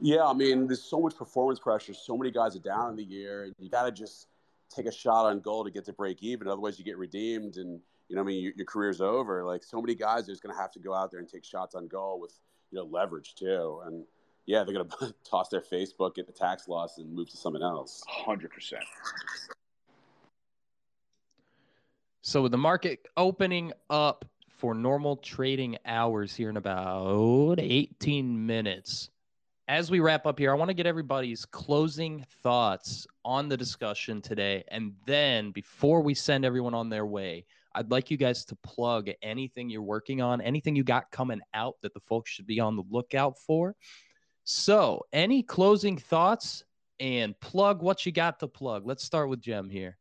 Yeah, I mean, there's so much performance pressure. So many guys are down in the year, and you got to just take a shot on goal to get to break even. Otherwise, you get redeemed, and you know, I mean, your, your career's over. Like so many guys are just going to have to go out there and take shots on goal with you know leverage too. And yeah, they're going (laughs) to toss their Facebook, get the tax loss, and move to something else. Hundred percent. So with the market opening up for normal trading hours here in about 18 minutes. As we wrap up here, I want to get everybody's closing thoughts on the discussion today. And then before we send everyone on their way, I'd like you guys to plug anything you're working on, anything you got coming out that the folks should be on the lookout for. So, any closing thoughts and plug what you got to plug? Let's start with Cem here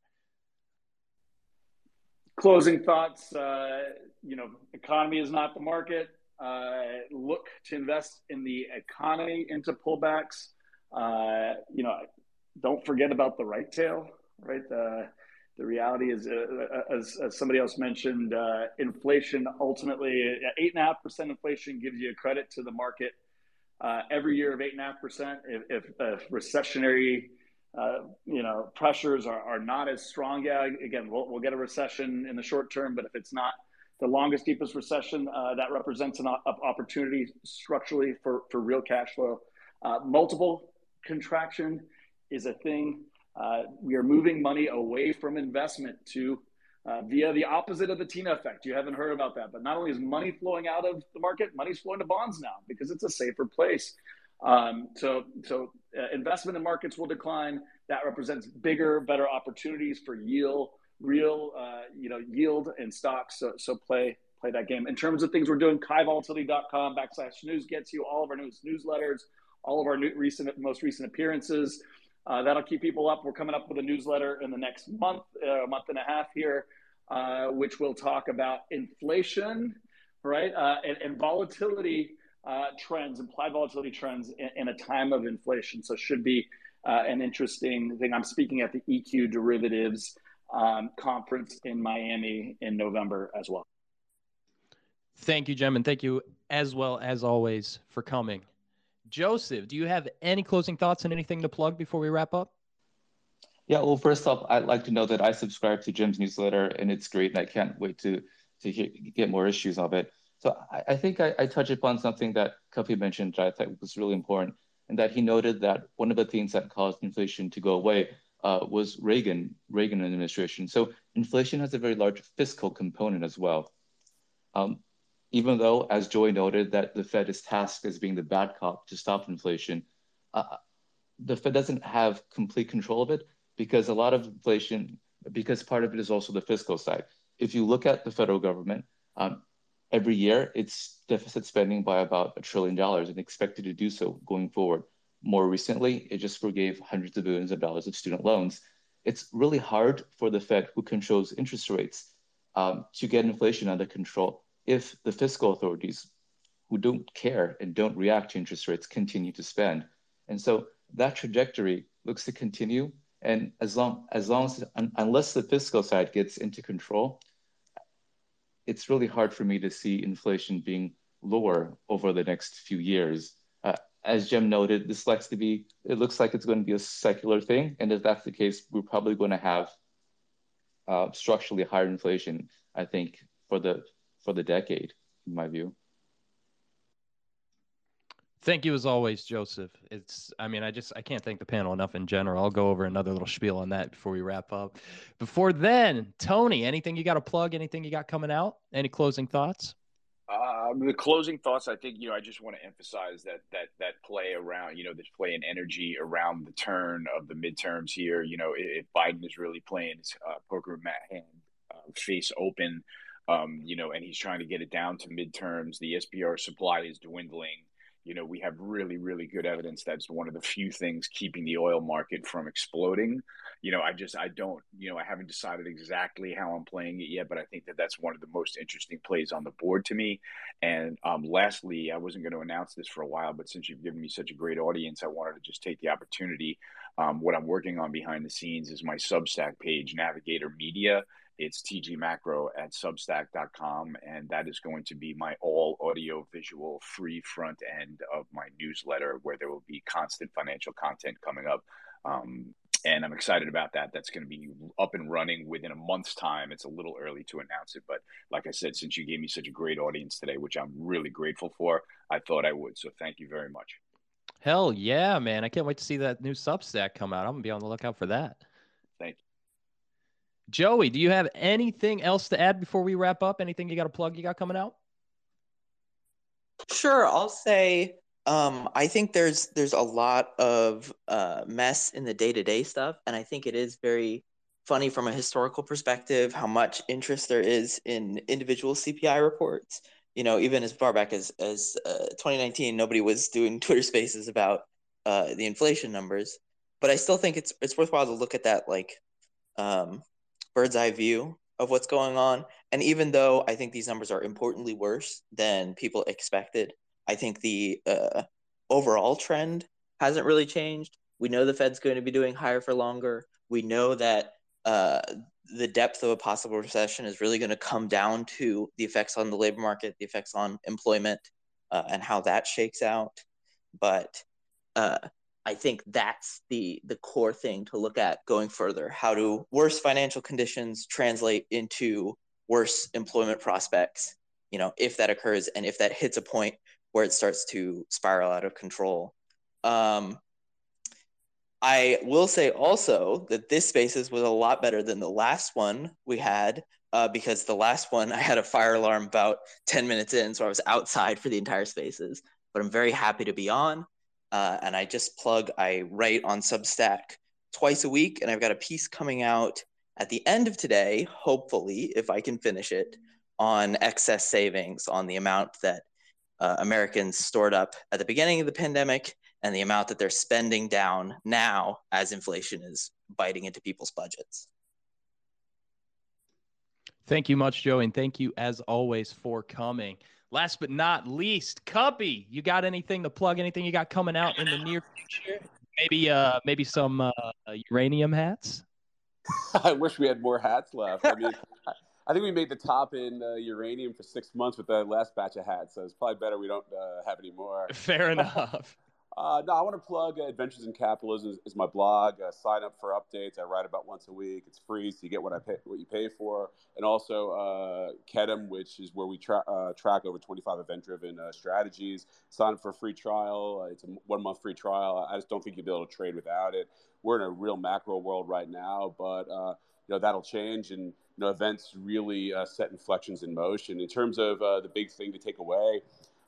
closing thoughts uh, you know economy is not the market uh, look to invest in the economy into pullbacks uh, you know don't forget about the right tail right uh, the reality is uh, uh, as, as, somebody else mentioned inflation ultimately 8.5% inflation gives you a credit to the market every year of 8.5% if, if, if recessionary uh, you know, pressures are, are not as strong. Yeah, again, we'll, we'll get a recession in the short term, but if it's not the longest, deepest recession, uh, that represents an opportunity structurally for, for real cash flow. Uh, multiple contraction is a thing. Uh, we are moving money away from investment to uh, via the opposite of the Tina effect. You haven't heard about that, but not only is money flowing out of the market, money's flowing to bonds now because it's a safer place. Um, so, so uh, investment in markets will decline. That represents bigger, better opportunities for yield, real, uh, you know, yield and stocks. So, so play play that game. In terms of things we're doing, kaivolatility.com backslash news gets you all of our news newsletters, all of our new, recent, most recent appearances. Uh, that'll keep people up. We're coming up with a newsletter in the next month, uh, a month and a half here, uh, which will talk about inflation, right, uh, and, and volatility uh, trends, implied volatility trends in, in, a time of inflation. So should be uh, an interesting thing. I'm speaking at the EQ Derivatives um, conference in Miami in November as well. Thank you, Cem, and thank you as well as always for coming. Joseph, do you have any closing thoughts and anything to plug before we wrap up? Yeah, well, first off, I'd like to know that I subscribe to Cem's newsletter, and it's great, and I can't wait to to hear, get more issues of it. So I, I think I, I touched upon something that Kuppy mentioned that I thought was really important, and that he noted that one of the things that caused inflation to go away uh, was Reagan, Reagan administration. So inflation has a very large fiscal component as well. Um, even though, as Joy noted, that the Fed is tasked as being the bad cop to stop inflation, uh, the Fed doesn't have complete control of it because a lot of inflation, because part of it is also the fiscal side. If you look at the federal government, um, every year it's deficit spending by about a trillion dollars and expected to do so going forward. More recently, it just forgave hundreds of billions of dollars of student loans. It's really hard for the Fed, who controls interest rates, um, to get inflation under control if the fiscal authorities, who don't care and don't react to interest rates, continue to spend. And so that trajectory looks to continue. And as long as long as un, unless the fiscal side gets into control, it's really hard for me to see inflation being lower over the next few years. Uh, as Cem noted, this likes to be, it looks like it's going to be a secular thing. And if that's the case, we're probably going to have uh, structurally higher inflation, I think, for the for the decade, in my view. Thank you as always, Joseph. It's, I mean, I just, I can't thank the panel enough in general. I'll go over another little spiel on that before we wrap up. Before then, Tony, anything you got to plug? Anything you got coming out? Any closing thoughts? Um, the closing thoughts, I think, you know, I just want to emphasize that that that play around, you know, this play and energy around the turn of the midterms here. You know, if Biden is really playing his uh, poker hand uh, face open, um, you know, and he's trying to get it down to midterms, the SPR supply is dwindling you know, we have really, really good evidence that's one of the few things keeping the oil market from exploding. You know, I just, I don't, you know, I haven't decided exactly how I'm playing it yet, but I think that that's one of the most interesting plays on the board to me. And um, lastly, I wasn't going to announce this for a while, but since you've given me such a great audience, I wanted to just take the opportunity. Um, what I'm working on behind the scenes is my Substack page, Navigator Media it's TG Macro at substack.com. And that is going to be my all audio visual free front end of my newsletter where there will be constant financial content coming up. Um, and I'm excited about that. That's going to be up and running within a month's time. It's a little early to announce it, but like I said, since you gave me such a great audience today, which I'm really grateful for, I thought I would. So thank you very much. Hell yeah, man. I can't wait to see that new Substack come out. I'm going to be on the lookout for that. Thank you. Joey, do you have anything else to add before we wrap up? Anything you got to plug you got coming out? Sure, I'll say um, I think there's there's a lot of uh, mess in the day to day stuff, and I think it is very funny from a historical perspective how much interest there is in individual CPI reports. You know, even as far back as as uh, 2019, nobody was doing (laughs) Twitter Spaces about uh, the inflation numbers, but I still think it's it's worthwhile to look at that like um, bird's eye view of what's going on. And even though I think these numbers are importantly worse than people expected, I think the uh, overall trend hasn't really changed. We know the Fed's going to be doing higher for longer. We know that uh, the depth of a possible recession is really going to come down to the effects on the labor market, the effects on employment, uh, and how that shakes out. But uh, I think that's the the core thing to look at going further. How do worse financial conditions translate into worse employment prospects? You know, if that occurs and if that hits a point where it starts to spiral out of control. Um, I will say also that this spaces was a lot better than the last one we had uh, because the last one (laughs) I had a fire alarm about 10 minutes in, so I was outside for the entire spaces. But I'm very happy to be on. Uh, and I just plug, I write on Substack twice a week, and I've got a piece coming out at the end of today, hopefully, if I can finish it, on excess savings, on the amount that uh, Americans stored up at the beginning of the pandemic and the amount that they're spending down now as inflation is biting into people's budgets. Thank you much, Joe, and thank you as always for coming. Last but not least, Kuppy, you got anything to plug? Anything you got coming out in the near future? Maybe, uh, maybe some uh, uranium hats. (laughs) I wish we had more hats left. I mean, (laughs) I think we made the top in uh, uranium for six months with the last batch of hats, so it's probably better we don't uh, have any more. Fair enough. Uh, no, I want to plug uh, Adventures in Capitalism is, is my blog. Uh, sign up for updates. I write about once a week. It's free, so you get what I pay, what you pay for, and also uh, Kedem, which is where we tra- uh, track over 25 event-driven uh, strategies. Sign up for a free trial. It's a one-month free trial. I just don't think you'll be able to trade without it. We're in a real macro world right now, but you know that'll change, and you know events really set inflections in motion. In terms of the big thing to take away.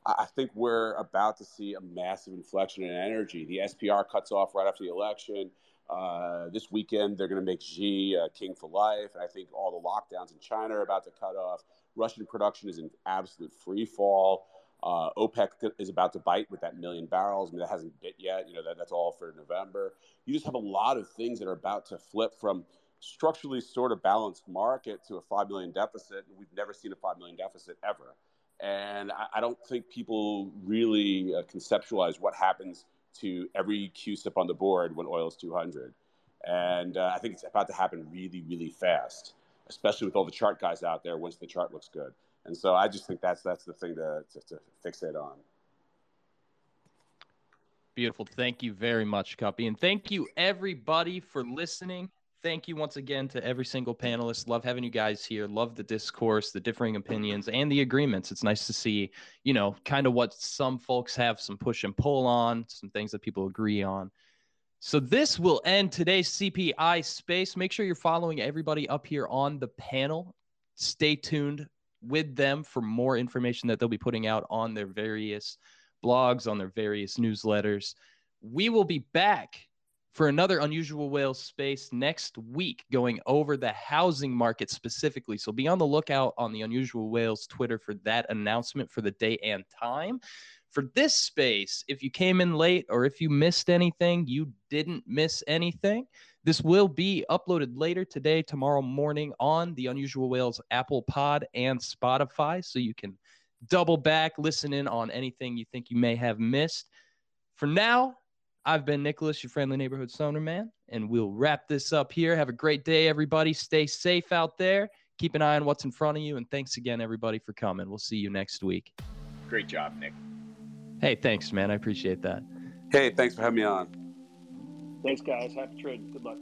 I think we're about to see a massive inflection in energy. The SPR cuts off right after the election. Uh, this weekend, they're going to make Xi uh, king for life. I think all the lockdowns in China are about to cut off. Russian production is in absolute free fall. Uh, OPEC is about to bite with that million barrels. I mean, that hasn't bit yet. You know, that, that's all for November. You just have a lot of things that are about to flip from structurally sort of balanced market to a 5 million deficit. We've never seen a 5 million deficit ever. And I, I don't think people really uh, conceptualize what happens to every CUSIP on the board when oil is 200. And uh, I think it's about to happen really, really fast, especially with all the chart guys out there once the chart looks good. And so I just think that's that's the thing to, to, to fixate on. Beautiful. Thank you very much, Kuppy. And thank you, everybody, for listening. Thank you once again to every single panelist. Love having you guys here. Love the discourse, the differing opinions, and the agreements. It's nice to see, you know, kind of what some folks have some push and pull on, some things that people agree on. So this will end today's CPI space. Make sure you're following everybody up here on the panel. Stay tuned with them for more information that they'll be putting out on their various blogs, on their various newsletters. We will be back for another unusual whale space next week going over the housing market specifically so be on the lookout on the unusual whales twitter for that announcement for the day and time for this space if you came in late or if you missed anything you didn't miss anything this will be uploaded later today, tomorrow morning on the Unusual Whales Apple Pod and Spotify. So you can double back, listen in on anything you think you may have missed. For now, I've been Nicholas, your friendly neighborhood stoner man, and we'll wrap this up here. Have a great day, everybody. Stay safe out there. Keep an eye on what's in front of you. And thanks again, everybody, for coming. We'll see you next week. Great job, Nick. Hey, thanks, man. I appreciate that. Hey, thanks for having me on. Thanks, guys. Happy trading. Good luck.